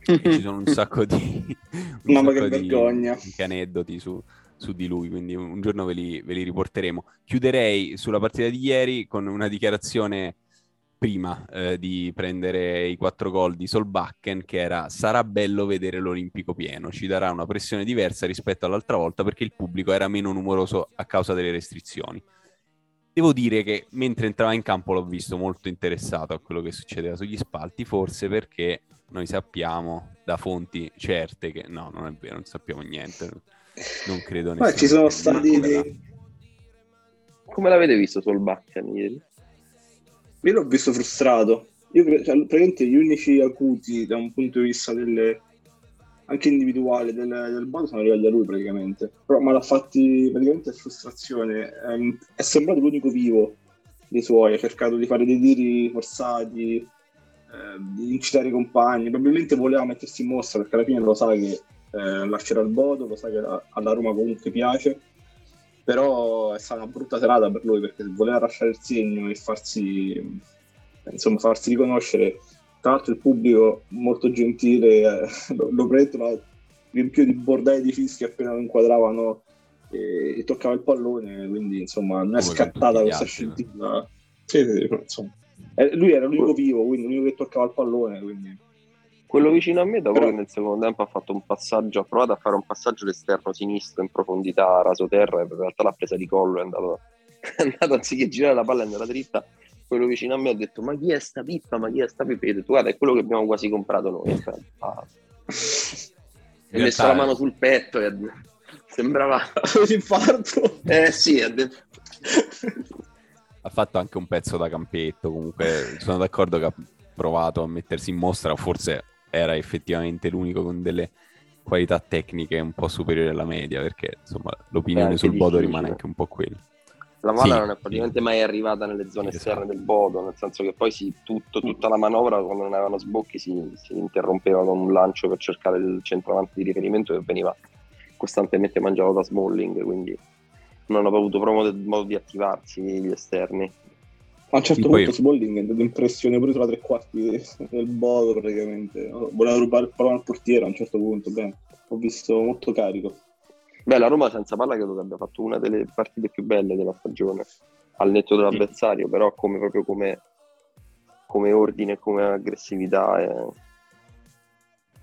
ci sono un sacco di. Un Mamma che vergogna. Di aneddoti su, su di lui, quindi un giorno ve li, ve li riporteremo. Chiuderei sulla partita di ieri con una dichiarazione prima eh, di prendere i quattro gol di Solbakken che era sarà bello vedere l'Olimpico pieno, ci darà una pressione diversa rispetto all'altra volta perché il pubblico era meno numeroso a causa delle restrizioni. Devo dire che mentre entrava in campo l'ho visto molto interessato a quello che succedeva sugli spalti, forse perché noi sappiamo da fonti certe che no, non è vero, non sappiamo niente. Non credo Ma ci sono stati dei... Come l'avete visto Solbakken ieri? Io l'ho visto frustrato. Io cioè, praticamente gli unici acuti da un punto di vista delle anche individuale del, del Bodo sono arrivati a lui praticamente. Però ma l'ha fatti praticamente a frustrazione. Ehm, è sembrato l'unico vivo dei suoi, ha cercato di fare dei tiri forzati, eh, di incitare i compagni. Probabilmente voleva mettersi in mostra perché alla fine lo sa che eh, lascerà il Bodo, lo sa che alla Roma comunque piace. Però è stata una brutta serata per lui perché voleva lasciare il segno e farsi, insomma, farsi riconoscere tra l'altro il pubblico molto gentile eh, lo, lo prende, riempio di bordai di fischi appena lo inquadravano e, e, toccava il pallone, quindi insomma non è Come scattata questa scintilla. Sì, sì, insomma. Eh, lui era l'unico vivo, quindi l'unico che toccava il pallone, quindi... Quello vicino a me, dopo Però... che nel secondo tempo ha fatto un passaggio, ha provato a fare un passaggio all'esterno sinistro in profondità, raso terra, e in realtà l'ha presa di collo, è andato, è andato anziché girare la palla è andata dritta quello vicino a me ha detto ma chi è sta pippa, ma chi è sta pippa? guarda è quello che abbiamo quasi comprato noi. Ah. E messo la mano sul petto e sembrava infarto. Eh sì, ha detto... ha fatto anche un pezzo da campetto, comunque sono d'accordo che ha provato a mettersi in mostra, forse era effettivamente l'unico con delle qualità tecniche un po' superiori alla media, perché insomma l'opinione sul Bodo rimane anche un po' quella. La palla sì, non è praticamente sì. mai arrivata nelle zone esatto. esterne del Bodo, nel senso che poi sì, tutto, tutta la manovra, quando non avevano sbocchi, si, si, interrompeva con un lancio per cercare il centravanti di riferimento che veniva costantemente mangiato da Smalling, quindi non hanno avuto proprio modo di attivarsi gli esterni. A un certo punto poi... Smalling è andato in pressione pure sulla tre quarti del Bodo praticamente, voleva rubare il pallone al portiere a un certo punto, beh, ho visto molto carico. Beh, la Roma senza palla credo che abbia fatto una delle partite più belle della stagione, al netto dell'avversario, però come, proprio come, come ordine, come aggressività. E...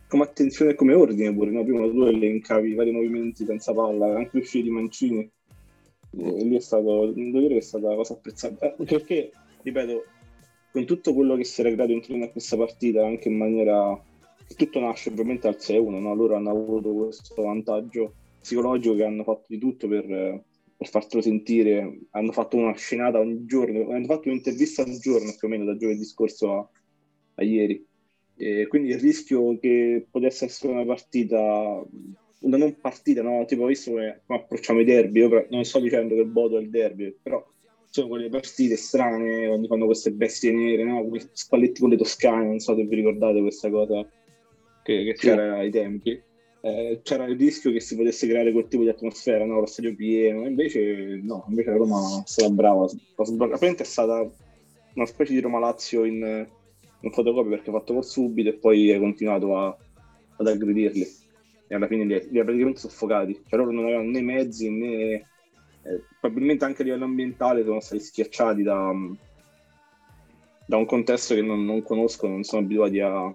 Come attenzione e come ordine pure, no? prima tu elencavi i vari movimenti senza palla, anche uscire di mancini, e lì è stato, devo dire che è stata una cosa apprezzata, eh, perché, ripeto, con tutto quello che si era creato intorno a questa partita, anche in maniera... Tutto nasce ovviamente al 6-1, no? loro hanno avuto questo vantaggio psicologico che hanno fatto di tutto per, per fartelo sentire. Hanno fatto una scenata ogni giorno, hanno fatto un'intervista al giorno più o meno da giovedì scorso a, a ieri. E quindi il rischio che potesse essere una partita, una non partita, no? Tipo, visto come, approcciamo i derby, io non sto dicendo che il Bodo è il derby, però sono quelle partite strane quando fanno queste bestie nere, no? Come spalletti con le toscane, non so se vi ricordate questa cosa che, che sì. c'era ai tempi eh, c'era il rischio che si potesse creare quel tipo di atmosfera, no? lo stadio pieno, invece no, invece la Roma è stata brava, praticamente è stata una specie di Roma-Lazio in, in fotocopia perché ha fatto col subito e poi ha continuato a, ad aggredirli e alla fine li ha, li ha praticamente soffocati, cioè loro non avevano né mezzi né eh, probabilmente anche a livello ambientale sono stati schiacciati da, da un contesto che non, non conoscono, non sono abituati a,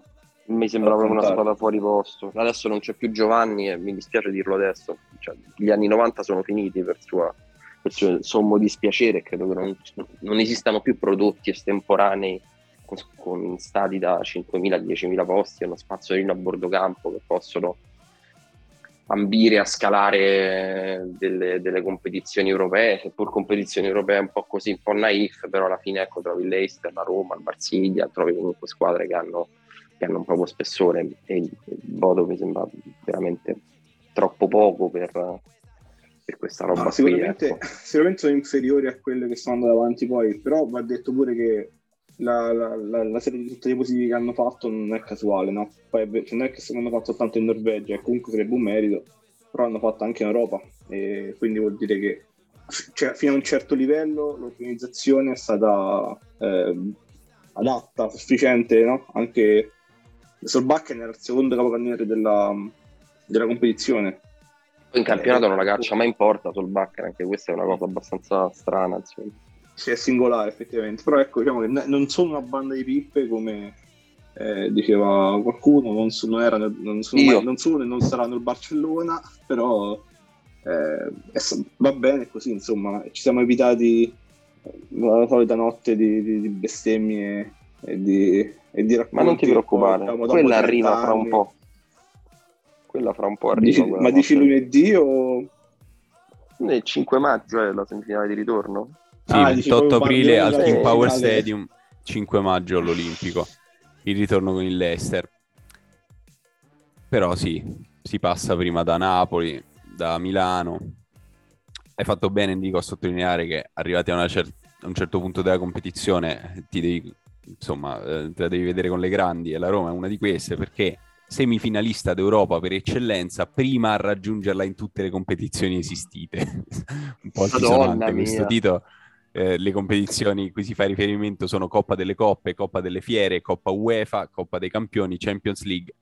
mi sembra proprio una squadra fuori posto. Adesso non c'è più Giovanni e mi dispiace dirlo adesso. Cioè, gli anni 90 sono finiti per, sua, per suo sommo dispiacere. Credo che non, non esistano più prodotti estemporanei con, con stadi da 5.000-10.000 posti e uno spazio a bordo campo che possono ambire a scalare delle, delle, competizioni europee, seppur competizioni europee un po' così, un po' naif, però alla fine ecco, trovi l'Eister, la Roma, il Marsiglia, trovi comunque squadre che hanno che hanno proprio spessore e il Bodo mi sembra veramente troppo poco per, per questa roba no, sicuramente, qui, ecco. sicuramente sono inferiori a quelle che stanno andando avanti poi però va detto pure che la, la, la, la serie di risultati positivi che hanno fatto non è casuale no? Poi, cioè, non è che hanno fatto soltanto in Norvegia e comunque sarebbe un merito però hanno fatto anche in Europa e quindi vuol dire che cioè, fino a un certo livello l'organizzazione è stata eh, adatta, sufficiente no? anche Solbakken era il secondo capocannoniere della, della competizione. In campionato non la caccia mai in porta Solbakken, anche questa è una cosa abbastanza strana. Insomma. Sì, è singolare effettivamente, però ecco, diciamo che non sono una banda di pippe come eh, diceva qualcuno, non sono, erano, non, sono mai, non sono e non saranno il Barcellona, però eh, va bene così, insomma, ci siamo evitati la solita notte di, di, di bestemmie e di, e di racconti. Ma non ti preoccupare, poi, quella arriva anni. fra un po'. Quella fra un po' arriva. Dici, ma dici lunedì o... Il 5 maggio è la semifinale di ritorno? Sì, ah, 28 aprile al King Power Stadium, 5 maggio all'Olimpico. Il ritorno con il Leicester. Però sì, si passa prima da Napoli, da Milano. Hai fatto bene, Enrico, a sottolineare che arrivati a, cer- a un certo punto della competizione ti devi, insomma, eh, te la devi vedere con le grandi e la Roma è una di queste perché semifinalista d'Europa per eccellenza prima a raggiungerla in tutte le competizioni esistite. un po' altisonante questo titolo. Eh, le competizioni a cui si fa riferimento sono Coppa delle Coppe, Coppa delle Fiere, Coppa UEFA, Coppa dei Campioni, Champions League,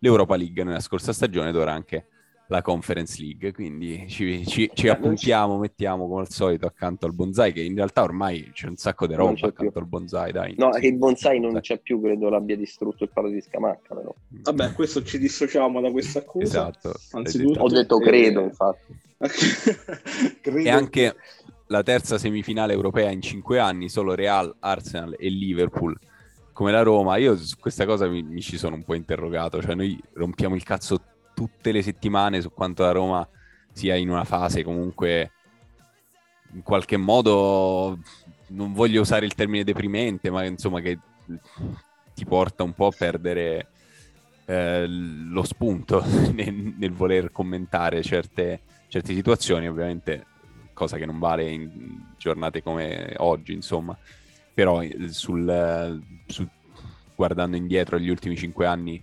l'Europa League nella scorsa stagione ed ora anche la Conference League, quindi ci, ci, ci appuntiamo, mettiamo come al solito accanto al bonsai, che in realtà ormai c'è un sacco di roba accanto più. al bonsai, dai. No, che il bonsai non c'è più, credo l'abbia distrutto il palo di Scamacca, però. Vabbè, questo ci dissociamo da questa accusa. Esatto. Anzitutto, ho detto credo, infatti. credo. E anche la terza semifinale europea in cinque anni, solo Real, Arsenal e Liverpool come la Roma, io su questa cosa mi, mi, ci sono un po' interrogato, cioè noi rompiamo il cazzo tutte le settimane su quanto la Roma sia in una fase comunque in qualche modo non voglio usare il termine deprimente, ma insomma che ti porta un po' a perdere eh, lo spunto nel, nel, voler commentare certe, certe situazioni, ovviamente cosa che non vale in giornate come oggi, insomma. Però eh, sul, sul, guardando indietro agli ultimi cinque anni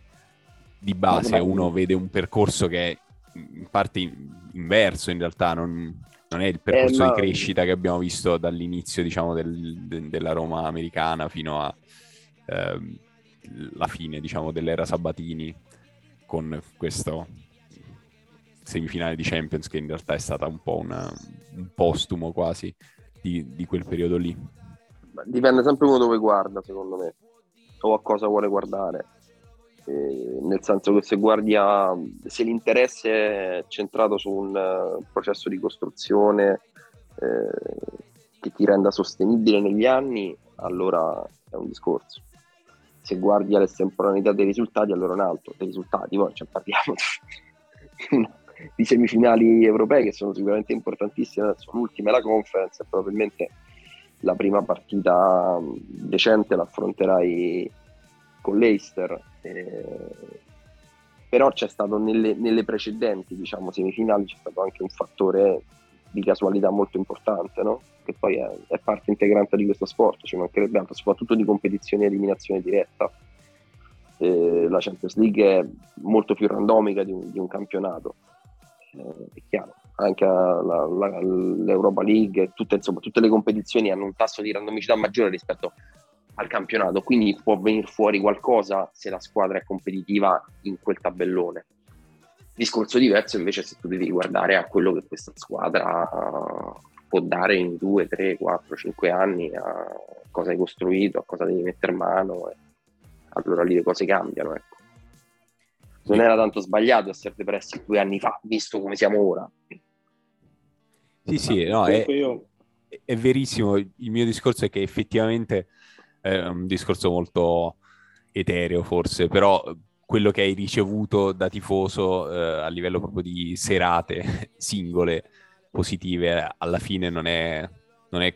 di base uno vede un percorso che è in parte inverso in realtà, non, non è il percorso eh, di crescita che abbiamo visto dall'inizio diciamo, del, de, della Roma americana fino alla ehm, fine diciamo, dell'era Sabatini con questo semifinale di Champions che in realtà è stata un po' una, un postumo quasi di, di quel periodo lì dipende sempre uno dove guarda, secondo me, o a cosa vuole guardare. Eh, nel senso che se guardi a, se l'interesse è centrato su un uh, processo di costruzione eh, che ti renda sostenibile negli anni, allora è un discorso. Se guardi all'estemporaneità dei risultati, allora è un altro. Dei risultati, poi cioè, parliamo di semifinali europee che sono sicuramente importantissime. Adesso l'ultima è la conference, probabilmente la prima partita decente l'affronterai con l'Eister. Eh, però c'è stato nelle, nelle, precedenti diciamo, semifinali c'è stato anche un fattore di casualità molto importante, no? che poi è, è, parte integrante di questo sport, ci mancherebbe altro, soprattutto di competizioni a eliminazione diretta. Eh, la Champions League è molto più randomica di un, di un campionato, eh, è chiaro anche la, la, l'Europa League, tutte, insomma, tutte le competizioni hanno un tasso di randomicità maggiore rispetto al campionato, quindi può venire fuori qualcosa se la squadra è competitiva in quel tabellone. Discorso diverso invece se tu devi guardare a quello che questa squadra può dare in 2, 3, 4, 5 anni, a cosa hai costruito, a cosa devi mettere mano, e allora lì le cose cambiano. Ecco. Non era tanto sbagliato essere depressi due anni fa, visto come siamo ora. Sì, sì, no, è, è, verissimo. Il mio discorso è che effettivamente è un discorso molto etereo, forse, però quello che hai ricevuto da tifoso eh, a livello proprio di serate singole positive alla fine non è, non è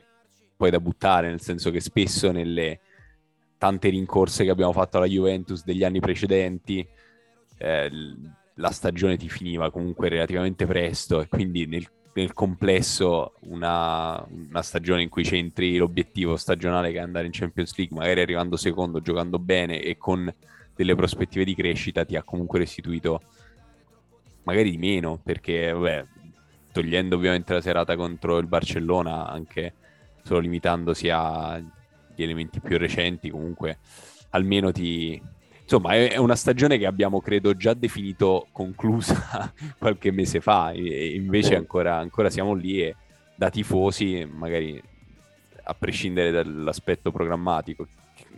poi da buttare, nel senso che spesso nelle tante rincorse che abbiamo fatto alla Juventus degli anni precedenti eh, la stagione ti finiva comunque relativamente presto e quindi nel nel complesso una, una, stagione in cui c'entri l'obiettivo stagionale che è andare in Champions League, magari arrivando secondo, giocando bene e con delle prospettive di crescita, ti ha comunque restituito magari di meno, perché vabbè, togliendo ovviamente la serata contro il Barcellona, anche solo limitandosi agli elementi più recenti, comunque almeno ti, insomma, è, una stagione che abbiamo, credo, già definito conclusa qualche mese fa, e invece ancora, ancora siamo lì e da tifosi, magari a prescindere dall'aspetto programmatico,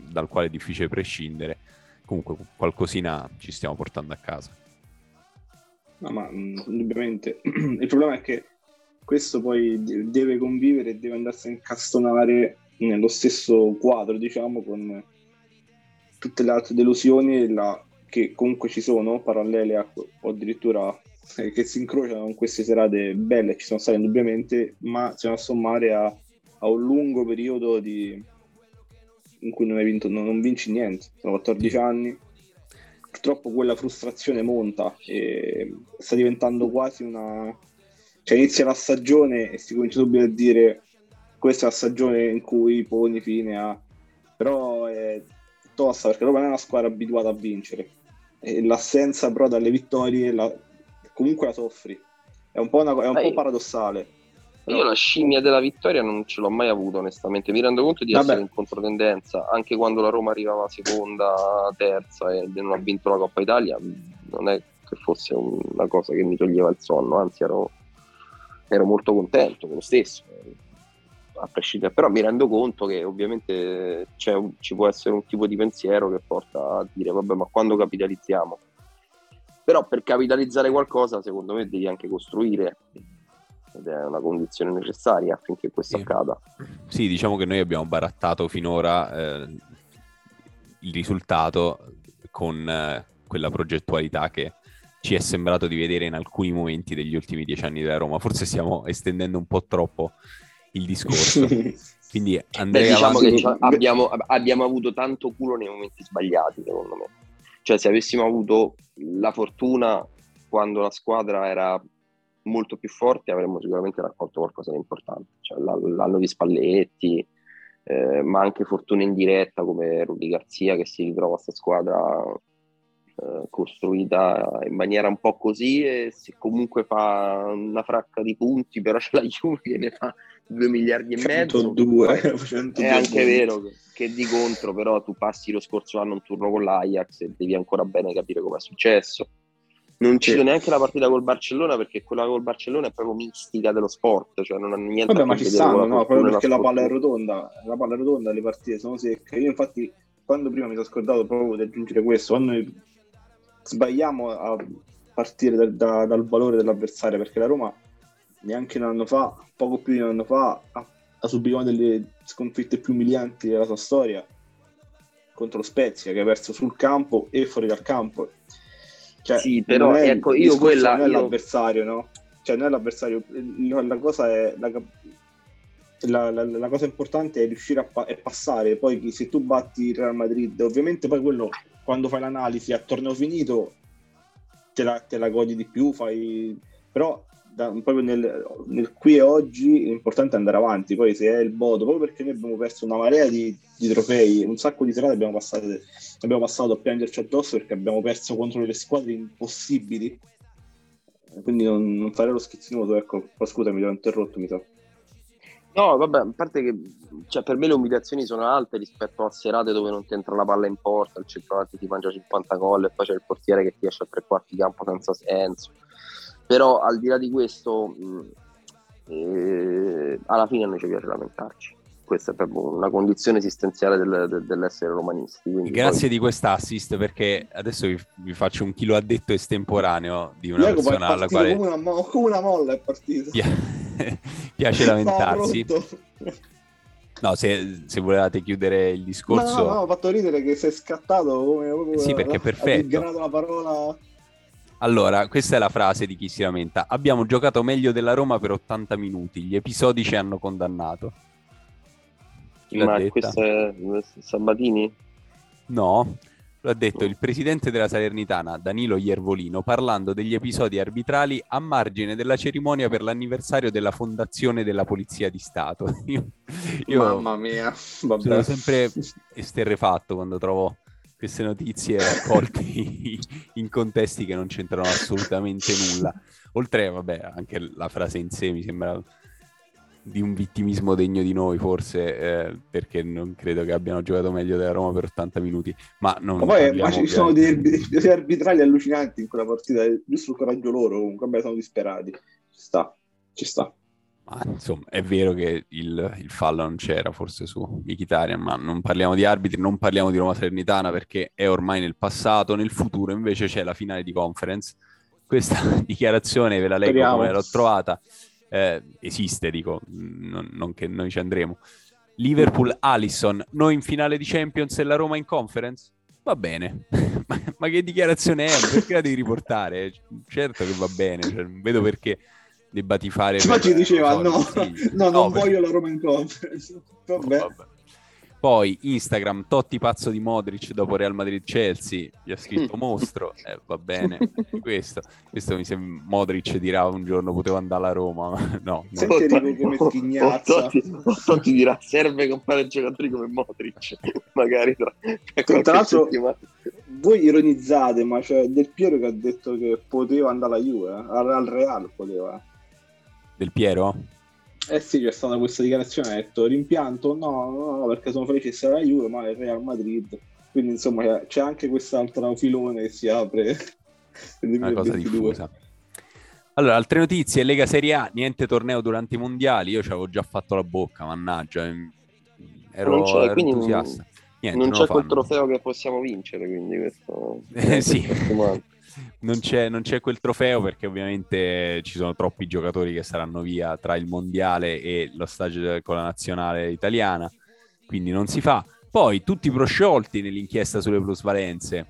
dal quale è difficile prescindere, comunque qualcosina ci stiamo portando a casa. No, ma indubbiamente il problema è che questo poi deve convivere e deve andarsi a incastonare nello stesso quadro, diciamo, con tutte le altre delusioni la, che comunque ci sono, parallele a, o addirittura eh, che si incrociano con queste serate belle, ci sono state indubbiamente, ma si vanno a sommare a, a un lungo periodo di, in cui non, hai vinto, non, non vinci niente, sono 14 anni, purtroppo quella frustrazione monta e sta diventando quasi una cioè inizia la stagione e si comincia subito a dire questa è la stagione in cui poni fine a però è tosta perché Roma è una squadra abituata a vincere. E l'assenza però dalle vittorie la... comunque la soffri. È un po', una... è un po paradossale. io la scimmia della vittoria non ce l'ho mai avuto onestamente, mi rendo conto di Vabbè. essere in controtendenza, anche quando la Roma arrivava seconda, terza e non ha vinto la Coppa Italia, non è che fosse una cosa che mi toglieva il sonno, anzi ero ero molto contento con lo stesso, a prescindere, però mi rendo conto che ovviamente un, ci può essere un tipo di pensiero che porta a dire vabbè ma quando capitalizziamo? Però per capitalizzare qualcosa secondo me devi anche costruire ed è una condizione necessaria affinché questo sì. accada. Sì, diciamo che noi abbiamo barattato finora eh, il risultato con eh, quella progettualità che ci è sembrato di vedere in alcuni momenti degli ultimi dieci anni della Roma. Forse stiamo estendendo un po' troppo il discorso. Quindi andrei Beh, diciamo avanti. che abbiamo, abbiamo avuto tanto culo nei momenti sbagliati, secondo me. Cioè, se avessimo avuto la fortuna quando la squadra era molto più forte, avremmo sicuramente raccolto qualcosa di importante. Cioè, l'anno di Spalletti, eh, ma anche fortuna in diretta come Rudy Garzia che si ritrova a questa squadra eh, costruita in maniera un po' così e se comunque fa una fracca di punti però c'è la Juve che ne fa 2 miliardi e mezzo 102, è anche vero che, che, di contro però tu passi lo scorso anno un turno con l'Ajax e devi ancora bene capire come è successo non cito sì. neanche la partita col Barcellona perché quella col Barcellona è proprio mistica dello sport, cioè non ha niente Vabbè, a che ma ci stanno, no, proprio perché la palla è rotonda, la palla è rotonda, le partite sono secche. Io infatti quando prima mi sono scordato proprio di aggiungere questo, quando sbagliamo a partire da, da, dal valore dell'avversario perché la Roma neanche un anno fa, poco più di un anno fa, ha, ha subito una delle sconfitte più umilianti della sua storia contro lo Spezia che ha perso sul campo e fuori dal campo. Cioè, sì, però ecco, io quella... Non è io... l'avversario, no? Cioè, non è l'avversario. La cosa è... La, la, la, la, cosa importante è riuscire a pa- è passare. Poi se tu batti il Real Madrid, ovviamente poi quello quando fai l'analisi a torneo finito te la, te la godi di più, fai... però da, proprio nel, nel, qui e oggi l'importante è andare avanti. Poi se è il modo, proprio perché noi abbiamo perso una marea di, di trofei, un sacco di serate abbiamo, passate, abbiamo passato a piangerci addosso perché abbiamo perso contro le squadre impossibili. Quindi non, non fare lo schizzinoso, ecco. Però scusami, ti interrotto, mi sa. No, vabbè, a parte che cioè, per me le umiliazioni sono alte rispetto a serate dove non ti entra la palla in porta, il centravanti ti mangia 50 gol e poi c'è il portiere che ti esce a tre quarti campo senza senso. Però al di là di questo, mh, eh, alla fine a noi ci piace lamentarci questa è proprio una condizione esistenziale del, del, dell'essere romanisti. Grazie poi... di quest'assist perché adesso vi, vi, faccio un chilo addetto estemporaneo di una Diego persona alla quale... Come una, mo- come una molla è partito. piace lamentarsi. No, se, se, volevate chiudere il discorso... No, no, no, ho fatto ridere che sei scattato come... come sì, perché è perfetto. la parola... Allora, questa è la frase di chi si lamenta. Abbiamo giocato meglio della Roma per 80 minuti, gli episodi ci hanno condannato. Chi Ma questo è Sabatini? No, lo ha detto il presidente della Salernitana, Danilo Iervolino, parlando degli episodi arbitrali a margine della cerimonia per l'anniversario della fondazione della Polizia di Stato. Io, io Mamma mia, Vabbè. sono sempre esterrefatto quando trovo queste notizie raccolte in contesti che non c'entrano assolutamente nulla. Oltre, vabbè, anche la frase in sé mi sembra di un vittimismo degno di noi, forse, eh, perché non credo che abbiano giocato meglio della Roma per 80 minuti. Ma, non ma poi ma ci sono dei, dei arbitrali allucinanti in quella partita, giusto il coraggio loro, comunque vabbè, sono disperati. Ci sta, ci sta. Ma insomma, è vero che il, il fallo non c'era forse su Mkhitaryan, ma non parliamo di arbitri, non parliamo di Roma Salernitana perché è ormai nel passato, nel futuro invece c'è la finale di conference. Questa dichiarazione ve la leggo Speriamo. come l'ho trovata eh, esiste, dico, non, non, che noi ci andremo. Liverpool, Allison, noi in finale di Champions e la Roma in conference? Va bene, ma, ma, che dichiarazione è? Perché la devi riportare? Certo che va bene, cioè, non vedo perché debba tifare. Ma ci diceva no, no, no, non per... voglio la Roma in conference. Vabbè. vabbè. Poi Instagram, Totti pazzo di Modric dopo Real Madrid-Chelsea, gli ha scritto mostro, eh, va bene, questo, questo mi sembra, Modric dirà un giorno potevo andare alla Roma, ma no. Senti no. come schignazza. Totti, Totti dirà serve comprare giocatori come Modric, magari tra, tra l'altro voi ironizzate, ma c'è Del Piero che ha detto che poteva andare alla Juve, eh? al Real poteva. Del Piero? Eh sì, c'è stata questa dichiarazione, ha detto rimpianto, no, no, no, perché sono felice di la Juve, ma è il Real Madrid. Quindi insomma c'è anche quest'altro filone che si apre. Una cosa diffusa. Allora, altre notizie, Lega Serie A, niente torneo durante i mondiali, io ci avevo già fatto la bocca, mannaggia, ehm, ero, ero entusiasta. Niente, non, non c'è quel trofeo che possiamo vincere, quindi questo... Eh, sì non c'è, non c'è, quel trofeo perché ovviamente ci sono troppi giocatori che saranno via tra il mondiale e lo stage con la nazionale italiana, quindi non si fa. Poi tutti prosciolti nell'inchiesta sulle plusvalenze.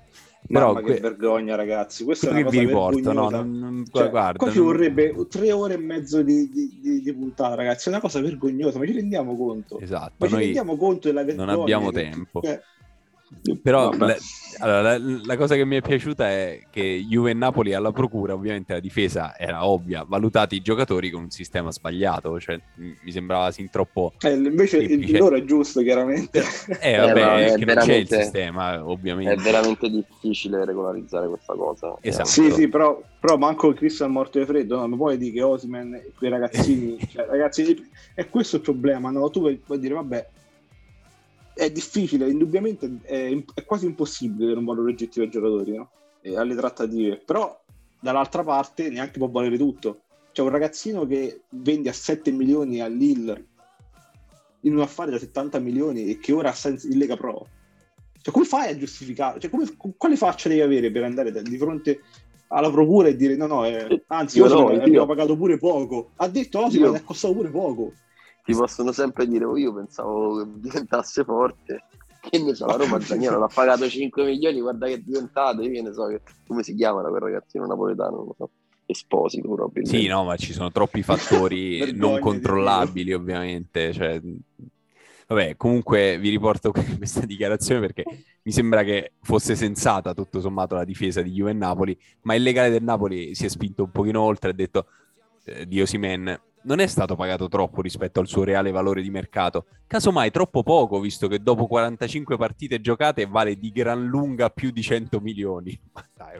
Però Mamma que... che vergogna, ragazzi. Questo è una vi riporto, no, non, non... Cioè, guarda, qua ci vorrebbe tre ore e mezzo di, di, di, di, puntata, ragazzi. È una cosa vergognosa, ma ci rendiamo conto. Esatto. Ma ci rendiamo conto della vergogna. Non abbiamo che... tempo. Cioè, però la, allora, la, la, cosa che mi è piaciuta è che Juve e Napoli alla procura, ovviamente la difesa era ovvia, valutati i giocatori con un sistema sbagliato, cioè mi sembrava sin troppo... Eh, invece il loro è giusto, chiaramente. Eh, vabbè, eh, è che non c'è il sistema, ovviamente. È veramente difficile regolarizzare questa cosa. Esatto. Sì, sì, però, però manco Cristian morto di freddo, no, puoi dire che Osimen, quei ragazzini, cioè, ragazzi, è questo il problema, no? Tu puoi, puoi dire, vabbè, è difficile, indubbiamente è, è quasi impossibile avere un valore oggettivo ai giocatori, no? E alle trattative, però dall'altra parte neanche può valere tutto. C'è un ragazzino che vende a 7 milioni a Lille in un affare da 70 milioni e che ora sta in Lega Pro. Cioè, come fai a giustificare? Cioè, come, quale faccia devi avere per andare di fronte alla procura e dire no, no, eh, anzi, io no, abbiamo pagato pure poco. Ha detto, oh, sì, ma è costato pure poco ti possono sempre dire, oh, io pensavo che diventasse forte, che ne so, la Roma Zagnolo l'ha pagato 5 milioni, guarda che è diventato, io ne so che, come si chiama quel ragazzino napoletano, non lo so. Esposito probabilmente. Sì, no, ma ci sono troppi fattori non controllabili, ovviamente. Cioè, vabbè, comunque vi riporto questa dichiarazione perché mi sembra che fosse sensata tutto sommato la difesa di Juve e Napoli, ma il legale del Napoli si è spinto un pochino oltre e ha detto eh, di Osimen non è stato pagato troppo rispetto al suo reale valore di mercato. Casomai troppo poco, visto che dopo 45 partite giocate vale di gran lunga più di 100 milioni. Dai,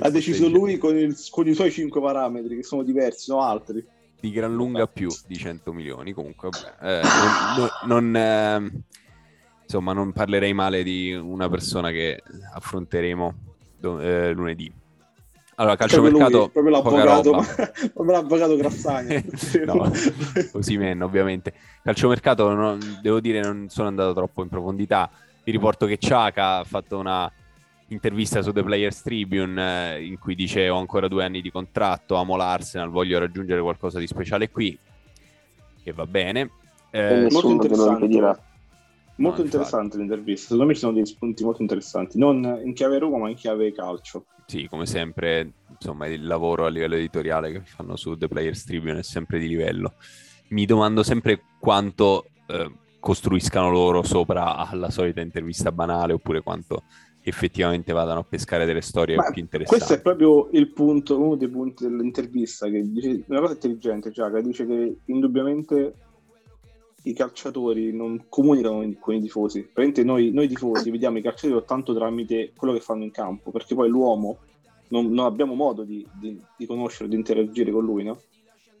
ha deciso lui con, il, con, i suoi 5 parametri, che sono diversi, sono altri. Di gran lunga più di 100 milioni. Comunque, eh, non, non, eh, insomma, non parlerei male di una persona che affronteremo eh, lunedì. Allora, calciomercato, lui, proprio l'avvocato, proprio l'avvocato Grassani. no, così meno, ovviamente. Calciomercato, no, devo dire, non sono andato troppo in profondità. Vi riporto che Ciaca ha fatto una intervista su The Players Tribune eh, in cui dice ho ancora due anni di contratto, amo l'Arsenal, voglio raggiungere qualcosa di speciale qui. E va bene. Eh, molto interessante. Molto no, interessante l'intervista, secondo me ci sono dei spunti molto interessanti, non in chiave Roma ma in chiave calcio sì, come sempre, insomma, il lavoro a livello editoriale che fanno su The Players Tribune è sempre di livello. Mi domando sempre quanto eh, costruiscano loro sopra alla solita intervista banale oppure quanto effettivamente vadano a pescare delle storie Ma più interessanti. Questo è proprio il punto, uno dei punti dell'intervista che dice una cosa intelligente, Giacomo, dice che indubbiamente i calciatori non comunicano con i tifosi. Praticamente noi, noi tifosi vediamo i calciatori soltanto tramite quello che fanno in campo, perché poi l'uomo non, non abbiamo modo di, di, di, conoscerlo, di interagire con lui, no?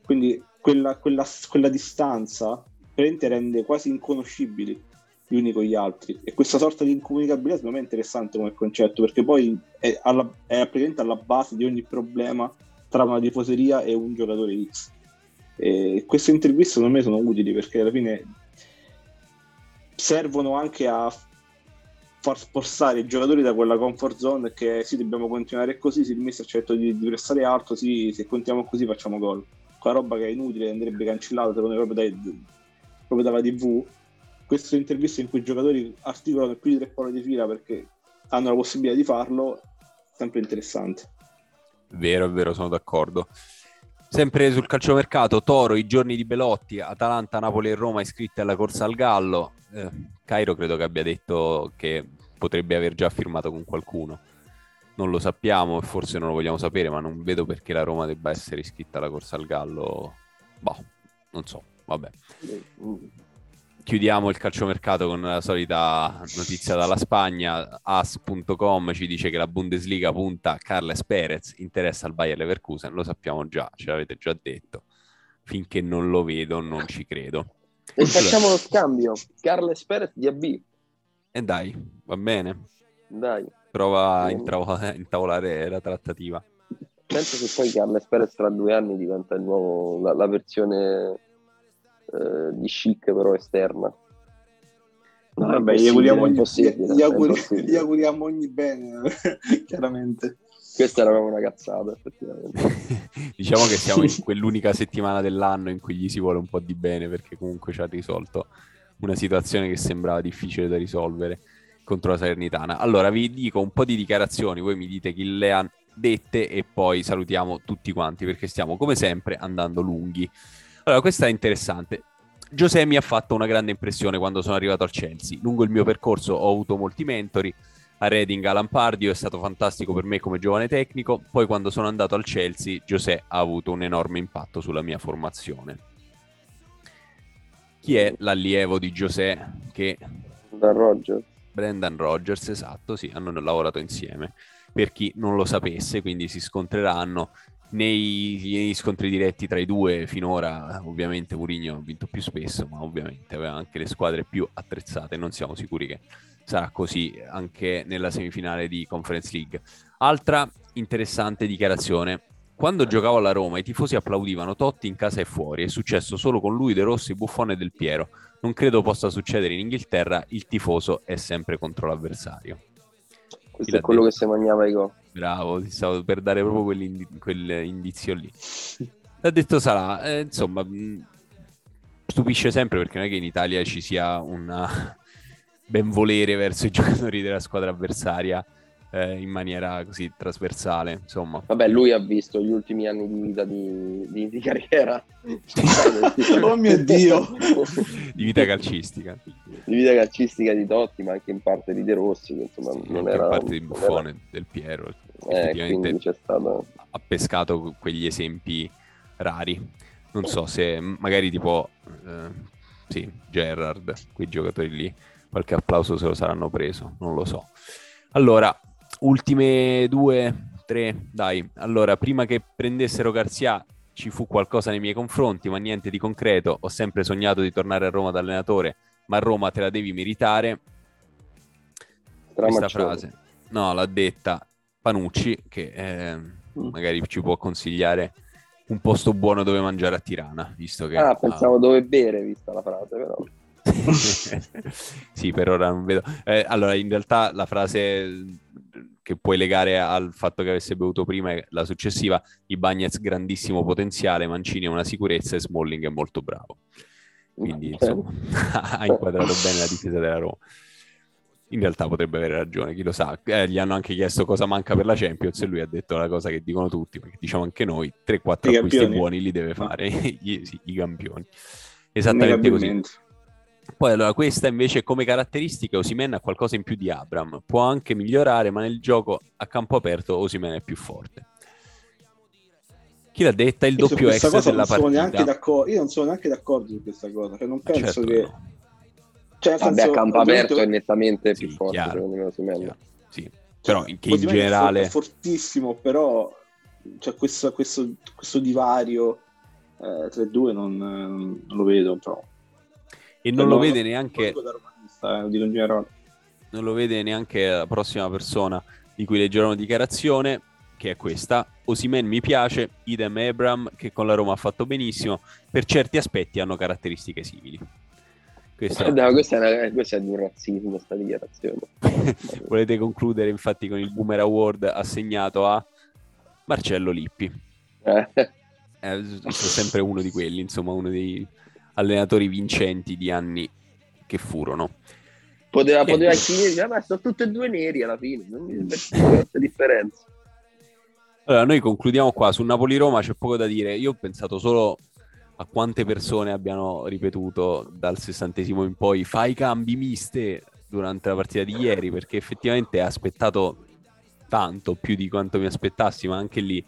Quindi quella, quella, quella distanza praticamente rende quasi inconoscibili gli uni con gli altri. E questa sorta di incomunicabilità secondo me è interessante come concetto, perché poi è, alla, è praticamente alla base di ogni problema tra una tifoseria e un giocatore X e queste interviste secondo me sono utili perché alla fine servono anche a far spostare i giocatori da quella comfort zone che sì, dobbiamo continuare così, se il mister certo di, di prestare alto, sì, se contiamo così facciamo gol. quella roba che è inutile, andrebbe cancellata secondo me proprio, dai, proprio dalla TV. Queste interviste in cui i giocatori articolano più di tre parole di fila perché hanno la possibilità di farlo, sempre interessante. Vero, è vero, sono d'accordo. Sempre sul calciomercato, Toro, i giorni di Belotti, Atalanta, Napoli e Roma iscritte alla corsa al Gallo. Eh, Cairo credo che abbia detto che potrebbe aver già firmato con qualcuno. Non lo sappiamo e forse non lo vogliamo sapere, ma non vedo perché la Roma debba essere iscritta alla corsa al Gallo. Boh, non so, vabbè. Chiudiamo il calciomercato con la solita notizia dalla Spagna. As.com ci dice che la Bundesliga punta a Carles Perez, interessa al Bayer Leverkusen, lo sappiamo già, ce l'avete già detto. Finché non lo vedo non ci credo. E facciamo lo scambio, Carles Perez di AB. E dai, va bene. Dai. Prova a intrav- intavolare la trattativa. Penso che poi Carles Perez tra due anni diventa il nuovo, la, la versione eh, di chic però esterna. No, Vabbè, gli auguriamo, ogni, gli, auguri, gli auguriamo ogni bene, chiaramente. Questa era proprio una cazzata, effettivamente. diciamo che siamo in quell'unica settimana dell'anno in cui gli si vuole un po' di bene, perché comunque ci ha risolto una situazione che sembrava difficile da risolvere contro la Salernitana. Allora vi dico un po' di dichiarazioni, voi mi dite chi le ha dette e poi salutiamo tutti quanti perché stiamo come sempre andando lunghi. Allora, questa è interessante. Giuseppe mi ha fatto una grande impressione quando sono arrivato al Chelsea. Lungo il mio percorso ho avuto molti mentori. A Reading, a Lampardio è stato fantastico per me come giovane tecnico. Poi, quando sono andato al Chelsea, Giuseppe ha avuto un enorme impatto sulla mia formazione. Chi è l'allievo di Giuseppe? Che... Brendan Rogers. Brendan Rogers, esatto, sì, hanno lavorato insieme. Per chi non lo sapesse, quindi si scontreranno nei, nei, scontri diretti tra i due finora ovviamente Mourinho ha vinto più spesso ma ovviamente aveva anche le squadre più attrezzate non siamo sicuri che sarà così anche nella semifinale di Conference League. Altra interessante dichiarazione. Quando giocavo alla Roma i tifosi applaudivano Totti in casa e fuori. È successo solo con lui De Rossi, Buffone e Del Piero. Non credo possa succedere in Inghilterra il tifoso è sempre contro l'avversario questo è quello detto? che si mangiava i gol Bravo, ti stavo per dare proprio quell'indizio lì. L'ha detto Salah, eh, insomma, stupisce sempre perché non è che in Italia ci sia un benvolere verso i giocatori della squadra avversaria eh, in maniera così trasversale, insomma. Vabbè, lui ha visto gli ultimi anni di vita di, di, di carriera. oh mio Dio! di vita calcistica. Di vita calcistica di Totti, ma anche in parte di De Rossi, che insomma sì, non era... in parte di Buffone, era... del Piero. Eh, stato... ha pescato quegli esempi rari. Non so se magari tipo... Eh, sì, Gerrard, quei giocatori lì, qualche applauso se lo saranno preso, non lo so. Allora, ultime due, tre, dai. Allora, prima che prendessero Garzia ci fu qualcosa nei miei confronti, ma niente di concreto. Ho sempre sognato di tornare a Roma da allenatore, ma a Roma te la devi meritare. Questa frase, no, l'ha detta Panucci, che eh, magari ci può consigliare un posto buono dove mangiare a Tirana, visto che... Ah, pensavo ah, dove bere, vista la frase, però. sì, per ora non vedo. Eh, allora, in realtà la frase che puoi legare al fatto che avesse bevuto prima è la successiva. I Bagnets grandissimo potenziale, Mancini è una sicurezza e Smalling è molto bravo. Quindi, insomma, ha inquadrato bene la difesa della Roma. In realtà potrebbe avere ragione, chi lo sa. Eh, gli hanno anche chiesto cosa manca per la Champions e lui ha detto la cosa che dicono tutti, perché diciamo anche noi, 3-4 acquisti campioni. buoni li deve fare i, sì, i campioni. Esattamente così. Poi allora questa invece come caratteristiche Osimen ha qualcosa in più di Abram, può anche migliorare, ma nel gioco a campo aperto Osimen è più forte. Chi l'ha detta? Il doppio ex della partita. Io non sono neanche d'accordo su questa cosa, cioè non penso certo che... No. Cioè, Vabbè, senso, a campo aperto è nettamente sì, più forte chiaro, secondo me Osimen. Sì. Però in, che in generale... È fortissimo, però c'è questo, questo, questo divario eh, tra i due non, non lo vedo però e non lo vede neanche eh, non lo vede neanche la prossima persona di cui leggerò una dichiarazione che è questa. Osimen mi piace, idem Abram che con la Roma ha fatto benissimo. Per certi aspetti hanno caratteristiche simili. Questa, no, questa, è, una, questa è di un razzismo questa dichiarazione. Volete concludere infatti con il Boomer Award assegnato a Marcello Lippi. Eh. eh, sono sempre uno di quelli, insomma, uno dei allenatori vincenti di anni che furono. Poteva, poteva finire, ma sono tutti e due neri alla fine, non mi sembra differenza. Allora, noi concludiamo qua. Su Napoli-Roma c'è poco da dire. Io ho pensato solo a quante persone abbiano ripetuto dal sessantesimo in poi fai cambi miste durante la partita di ieri, perché effettivamente ha aspettato tanto, più di quanto mi aspettassi, ma anche lì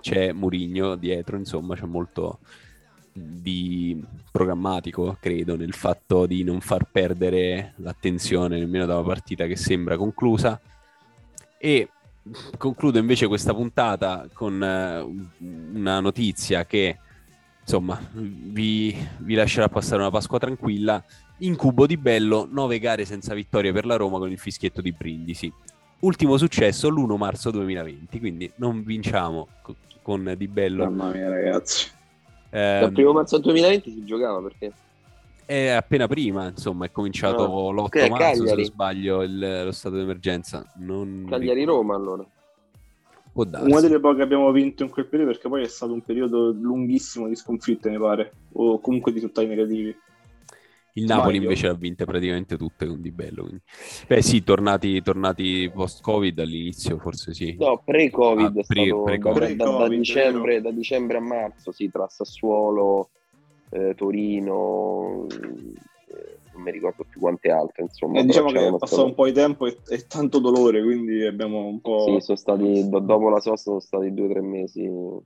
c'è Murigno dietro, insomma, c'è molto di programmatico, credo, nel fatto di non far perdere l'attenzione nemmeno da una partita che sembra conclusa. E concludo invece questa puntata con uh, una notizia che insomma vi, vi, lascerà passare una Pasqua tranquilla. Incubo di Bello, nove gare senza vittoria per la Roma con il fischietto di Brindisi. Ultimo successo l'1 marzo 2020, quindi non vinciamo con Di Bello. Mamma mia ragazzi. Eh, Dal primo marzo 2020 si giocava perché? È appena prima, insomma, è cominciato no. l'8 okay, marzo, Cagliari. se non sbaglio, il, lo stato d'emergenza. Non... Cagliari-Roma allora. Una delle poche che abbiamo vinto in quel periodo perché poi è stato un periodo lunghissimo di sconfitte, mi pare, o comunque di risultati negativi. Il Napoli invece l'ha vinte praticamente tutte con Di Bello. Quindi. Beh sì, tornati, tornati post-Covid all'inizio forse sì. No, pre-Covid, ah, pre, pre-Covid. Da, da, da, dicembre, da, dicembre, a marzo, sì, tra Sassuolo, eh, Torino, eh, non mi ricordo più quante altre, insomma. Eh, diciamo che è passato stato... un po' di tempo e, e, tanto dolore, quindi abbiamo un po'... Sì, sono stati, dopo la sosta sono stati due o tre mesi, due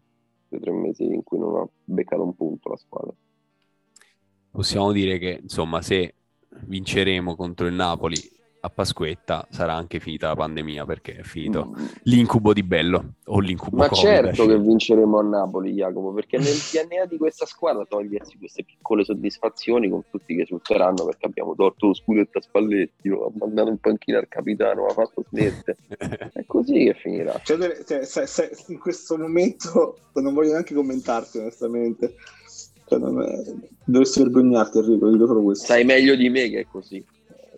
o tre mesi in cui non ha beccato un punto la squadra possiamo dire che insomma se vinceremo contro il Napoli a Pasquetta sarà anche finita la pandemia perché è finito mm. l'incubo di Bello o l'incubo ma COVID, certo che vinceremo a Napoli Jacopo perché nel DNA di questa squadra togliersi queste piccole soddisfazioni con tutti che esulteranno perché abbiamo tolto lo scudetto a Spalletti lo ha mandato in panchina al capitano ha fatto smette è così che finirà. Cioè, cioè, se, se, in questo momento non voglio neanche commentarti onestamente cioè, è... Dovresti vergognarti, Enrico, dico solo questo. Sai meglio di me che è così.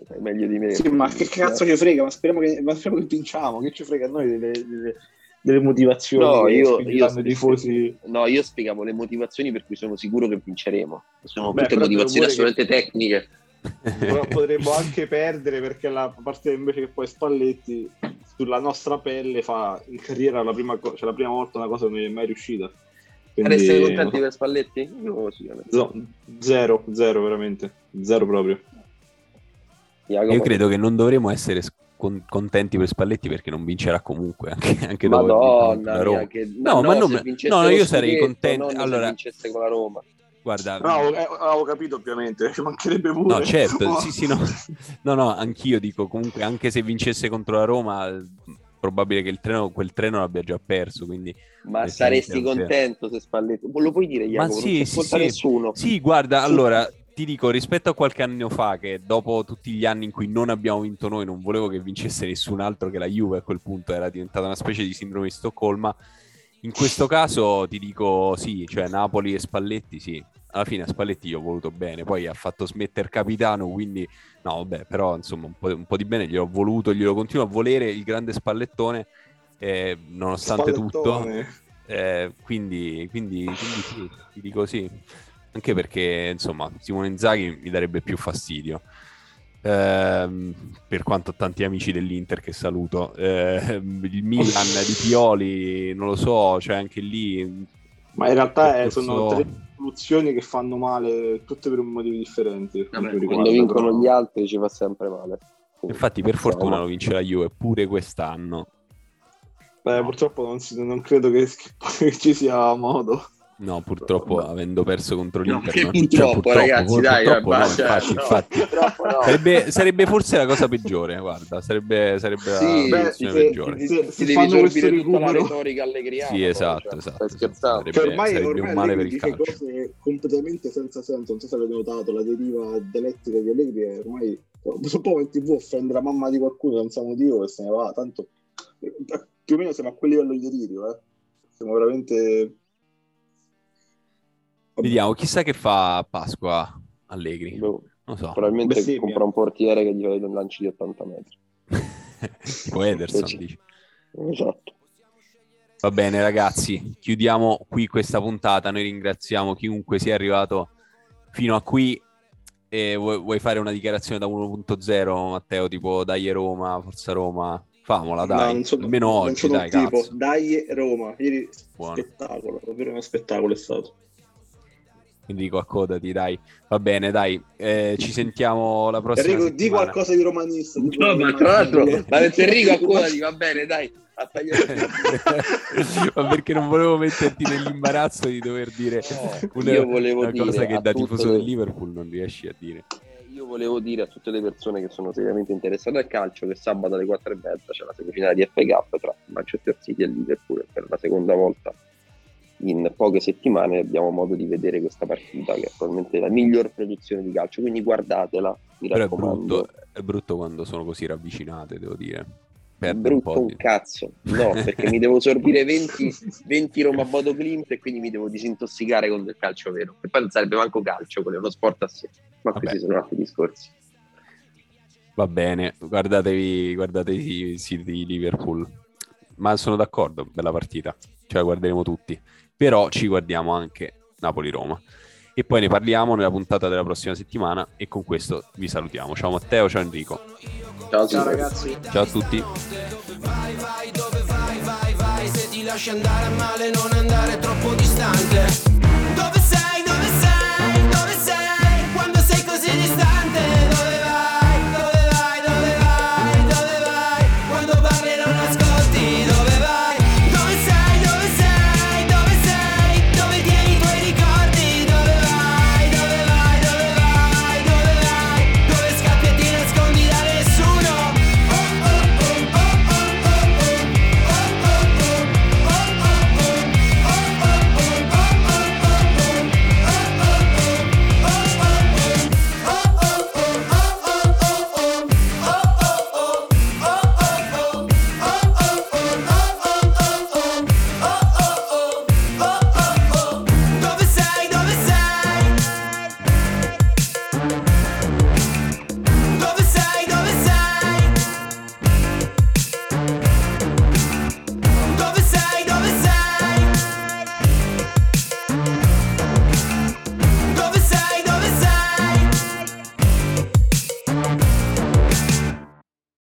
Sai meglio di me. Sì, ma che cazzo ci frega? Ma speriamo che, ma speriamo che vinciamo. Che ci frega a noi delle, delle, delle motivazioni? No io, io, tifosi... no, io spiegavo le motivazioni per cui sono sicuro che vinceremo. Sono Beh, tutte motivazioni assolutamente che... tecniche. Però potremmo anche perdere perché la partita invece che poi Spalletti sulla nostra pelle fa in carriera la prima, cioè la prima volta una cosa che non è mai riuscita quindi... Sareste contenti per Spalletti? Io sì. No, zero, zero veramente, zero proprio. Io credo che non dovremmo essere con- contenti per Spalletti perché non vincerà comunque anche, anche Madonna la Roma. Che... No, no, ma non... no, io sarei contento. Allora, se vincesse con la Roma. Guarda, no, avevo, eh, capito ovviamente, ci mancherebbe pure. No, certo, sì, sì, no. no, no, anch'io dico comunque, anche se vincesse contro la Roma, probabile che il treno, quel treno l'abbia già perso. Quindi ma saresti contento se Spalletti lo puoi dire Jacopo? Ma sì, sì, sì. nessuno. Sì, guarda, sì. allora ti dico rispetto a qualche anno fa che dopo tutti gli anni in cui non abbiamo vinto noi non volevo che vincesse nessun altro che la Juve a quel punto era diventata una specie di sindrome di Stoccolma in questo caso ti dico sì cioè Napoli e Spalletti sì alla fine a Spalletti io ho voluto bene poi ha fatto smettere capitano quindi no vabbè però insomma un po', un po di bene gliel'ho voluto glielo continuo a volere il grande Spallettone eh, nonostante tutto. Eh, quindi, quindi, quindi sì, ti dico sì. Anche perché, insomma, Simone Inzaghi mi darebbe più fastidio. Eh, per quanto ho tanti amici dell'Inter che saluto. Eh, il Milan di Pioli, non lo so, cioè anche lì... Ma in realtà eh, sono tre soluzioni che fanno male, tutte per motivi differenti. Vabbè, quando vincono però... gli altri ci fa sempre male. Infatti, per fortuna lo vince la Juve pure quest'anno. Beh, purtroppo non, si, non credo che, che, ci sia modo. No, purtroppo no. avendo perso contro l'Inter. No, purtroppo, cioè, purtroppo, ragazzi, dai, purtroppo, no, infatti, infatti. No. Sarebbe, sarebbe, forse la cosa peggiore, guarda, sarebbe, sarebbe sì, la beh, se, peggiore. Se, se, se fanno questo recupero... retorica allegriana. Sì, esatto, cioè, esatto. esatto. Sarebbe, cioè, ormai, sarebbe ormai un male per il calcio. cose completamente senza senso, non so se avete notato, la deriva dialettica di Allegri è ormai... Un po' in tv offende la mamma di qualcuno senza motivo e se ne va, tanto più o meno siamo a quel livello di delirio, eh. Siamo veramente... Vediamo, chissà che fa a Pasqua Allegri. Boh, non so. Probabilmente Beh, compra un portiere che gli fa un lancio di 80 metri. tipo Ederson, dici. Esatto. Va bene ragazzi, chiudiamo qui questa puntata, noi ringraziamo chiunque sia arrivato fino a qui e vuoi, vuoi fare una dichiarazione da 1.0 Matteo, tipo dai Roma, Forza Roma, famola dai, no, sono, almeno oggi dai tipo, cazzo. Dai Roma, ieri Buono. spettacolo, davvero uno spettacolo è stato quindi dico accodati, dai. Va bene, dai, eh, ci sentiamo la prossima Enrico, settimana. di qualcosa di romanista. No, ma tra l'altro, ma Enrico, accodati, va bene, dai. ma perché non volevo metterti nell'imbarazzo di dover dire una, io volevo una dire cosa che da tifoso del Liverpool non riesci a dire. Eh, io volevo dire a tutte le persone che sono seriamente interessate al calcio che sabato alle 4 e mezza c'è la semifinale di FA Cup tra Manchester City e Liverpool per la seconda volta in poche settimane abbiamo modo di vedere questa partita che è probabilmente la miglior produzione di calcio quindi guardatela mi Però è brutto, è brutto quando sono così ravvicinate devo dire. Perde brutto un, un cazzo. No perché mi devo sorbire 20, 20 Roma Bodo Clint e quindi mi devo disintossicare con del calcio vero. E poi non sarebbe manco calcio quello è uno sport a sé. Ma Vabbè. questi sono altri discorsi. Va bene guardatevi, guardatevi i siti di Liverpool. Ma sono d'accordo bella partita. Ce la guarderemo tutti però ci guardiamo anche Napoli-Roma. E poi ne parliamo nella puntata della prossima settimana e con questo vi salutiamo. Ciao Matteo, ciao Enrico. Ciao, ciao ragazzi. Ciao a tutti. Vai, vai, dove vai, vai, vai, se ti lasci andare a male non andare troppo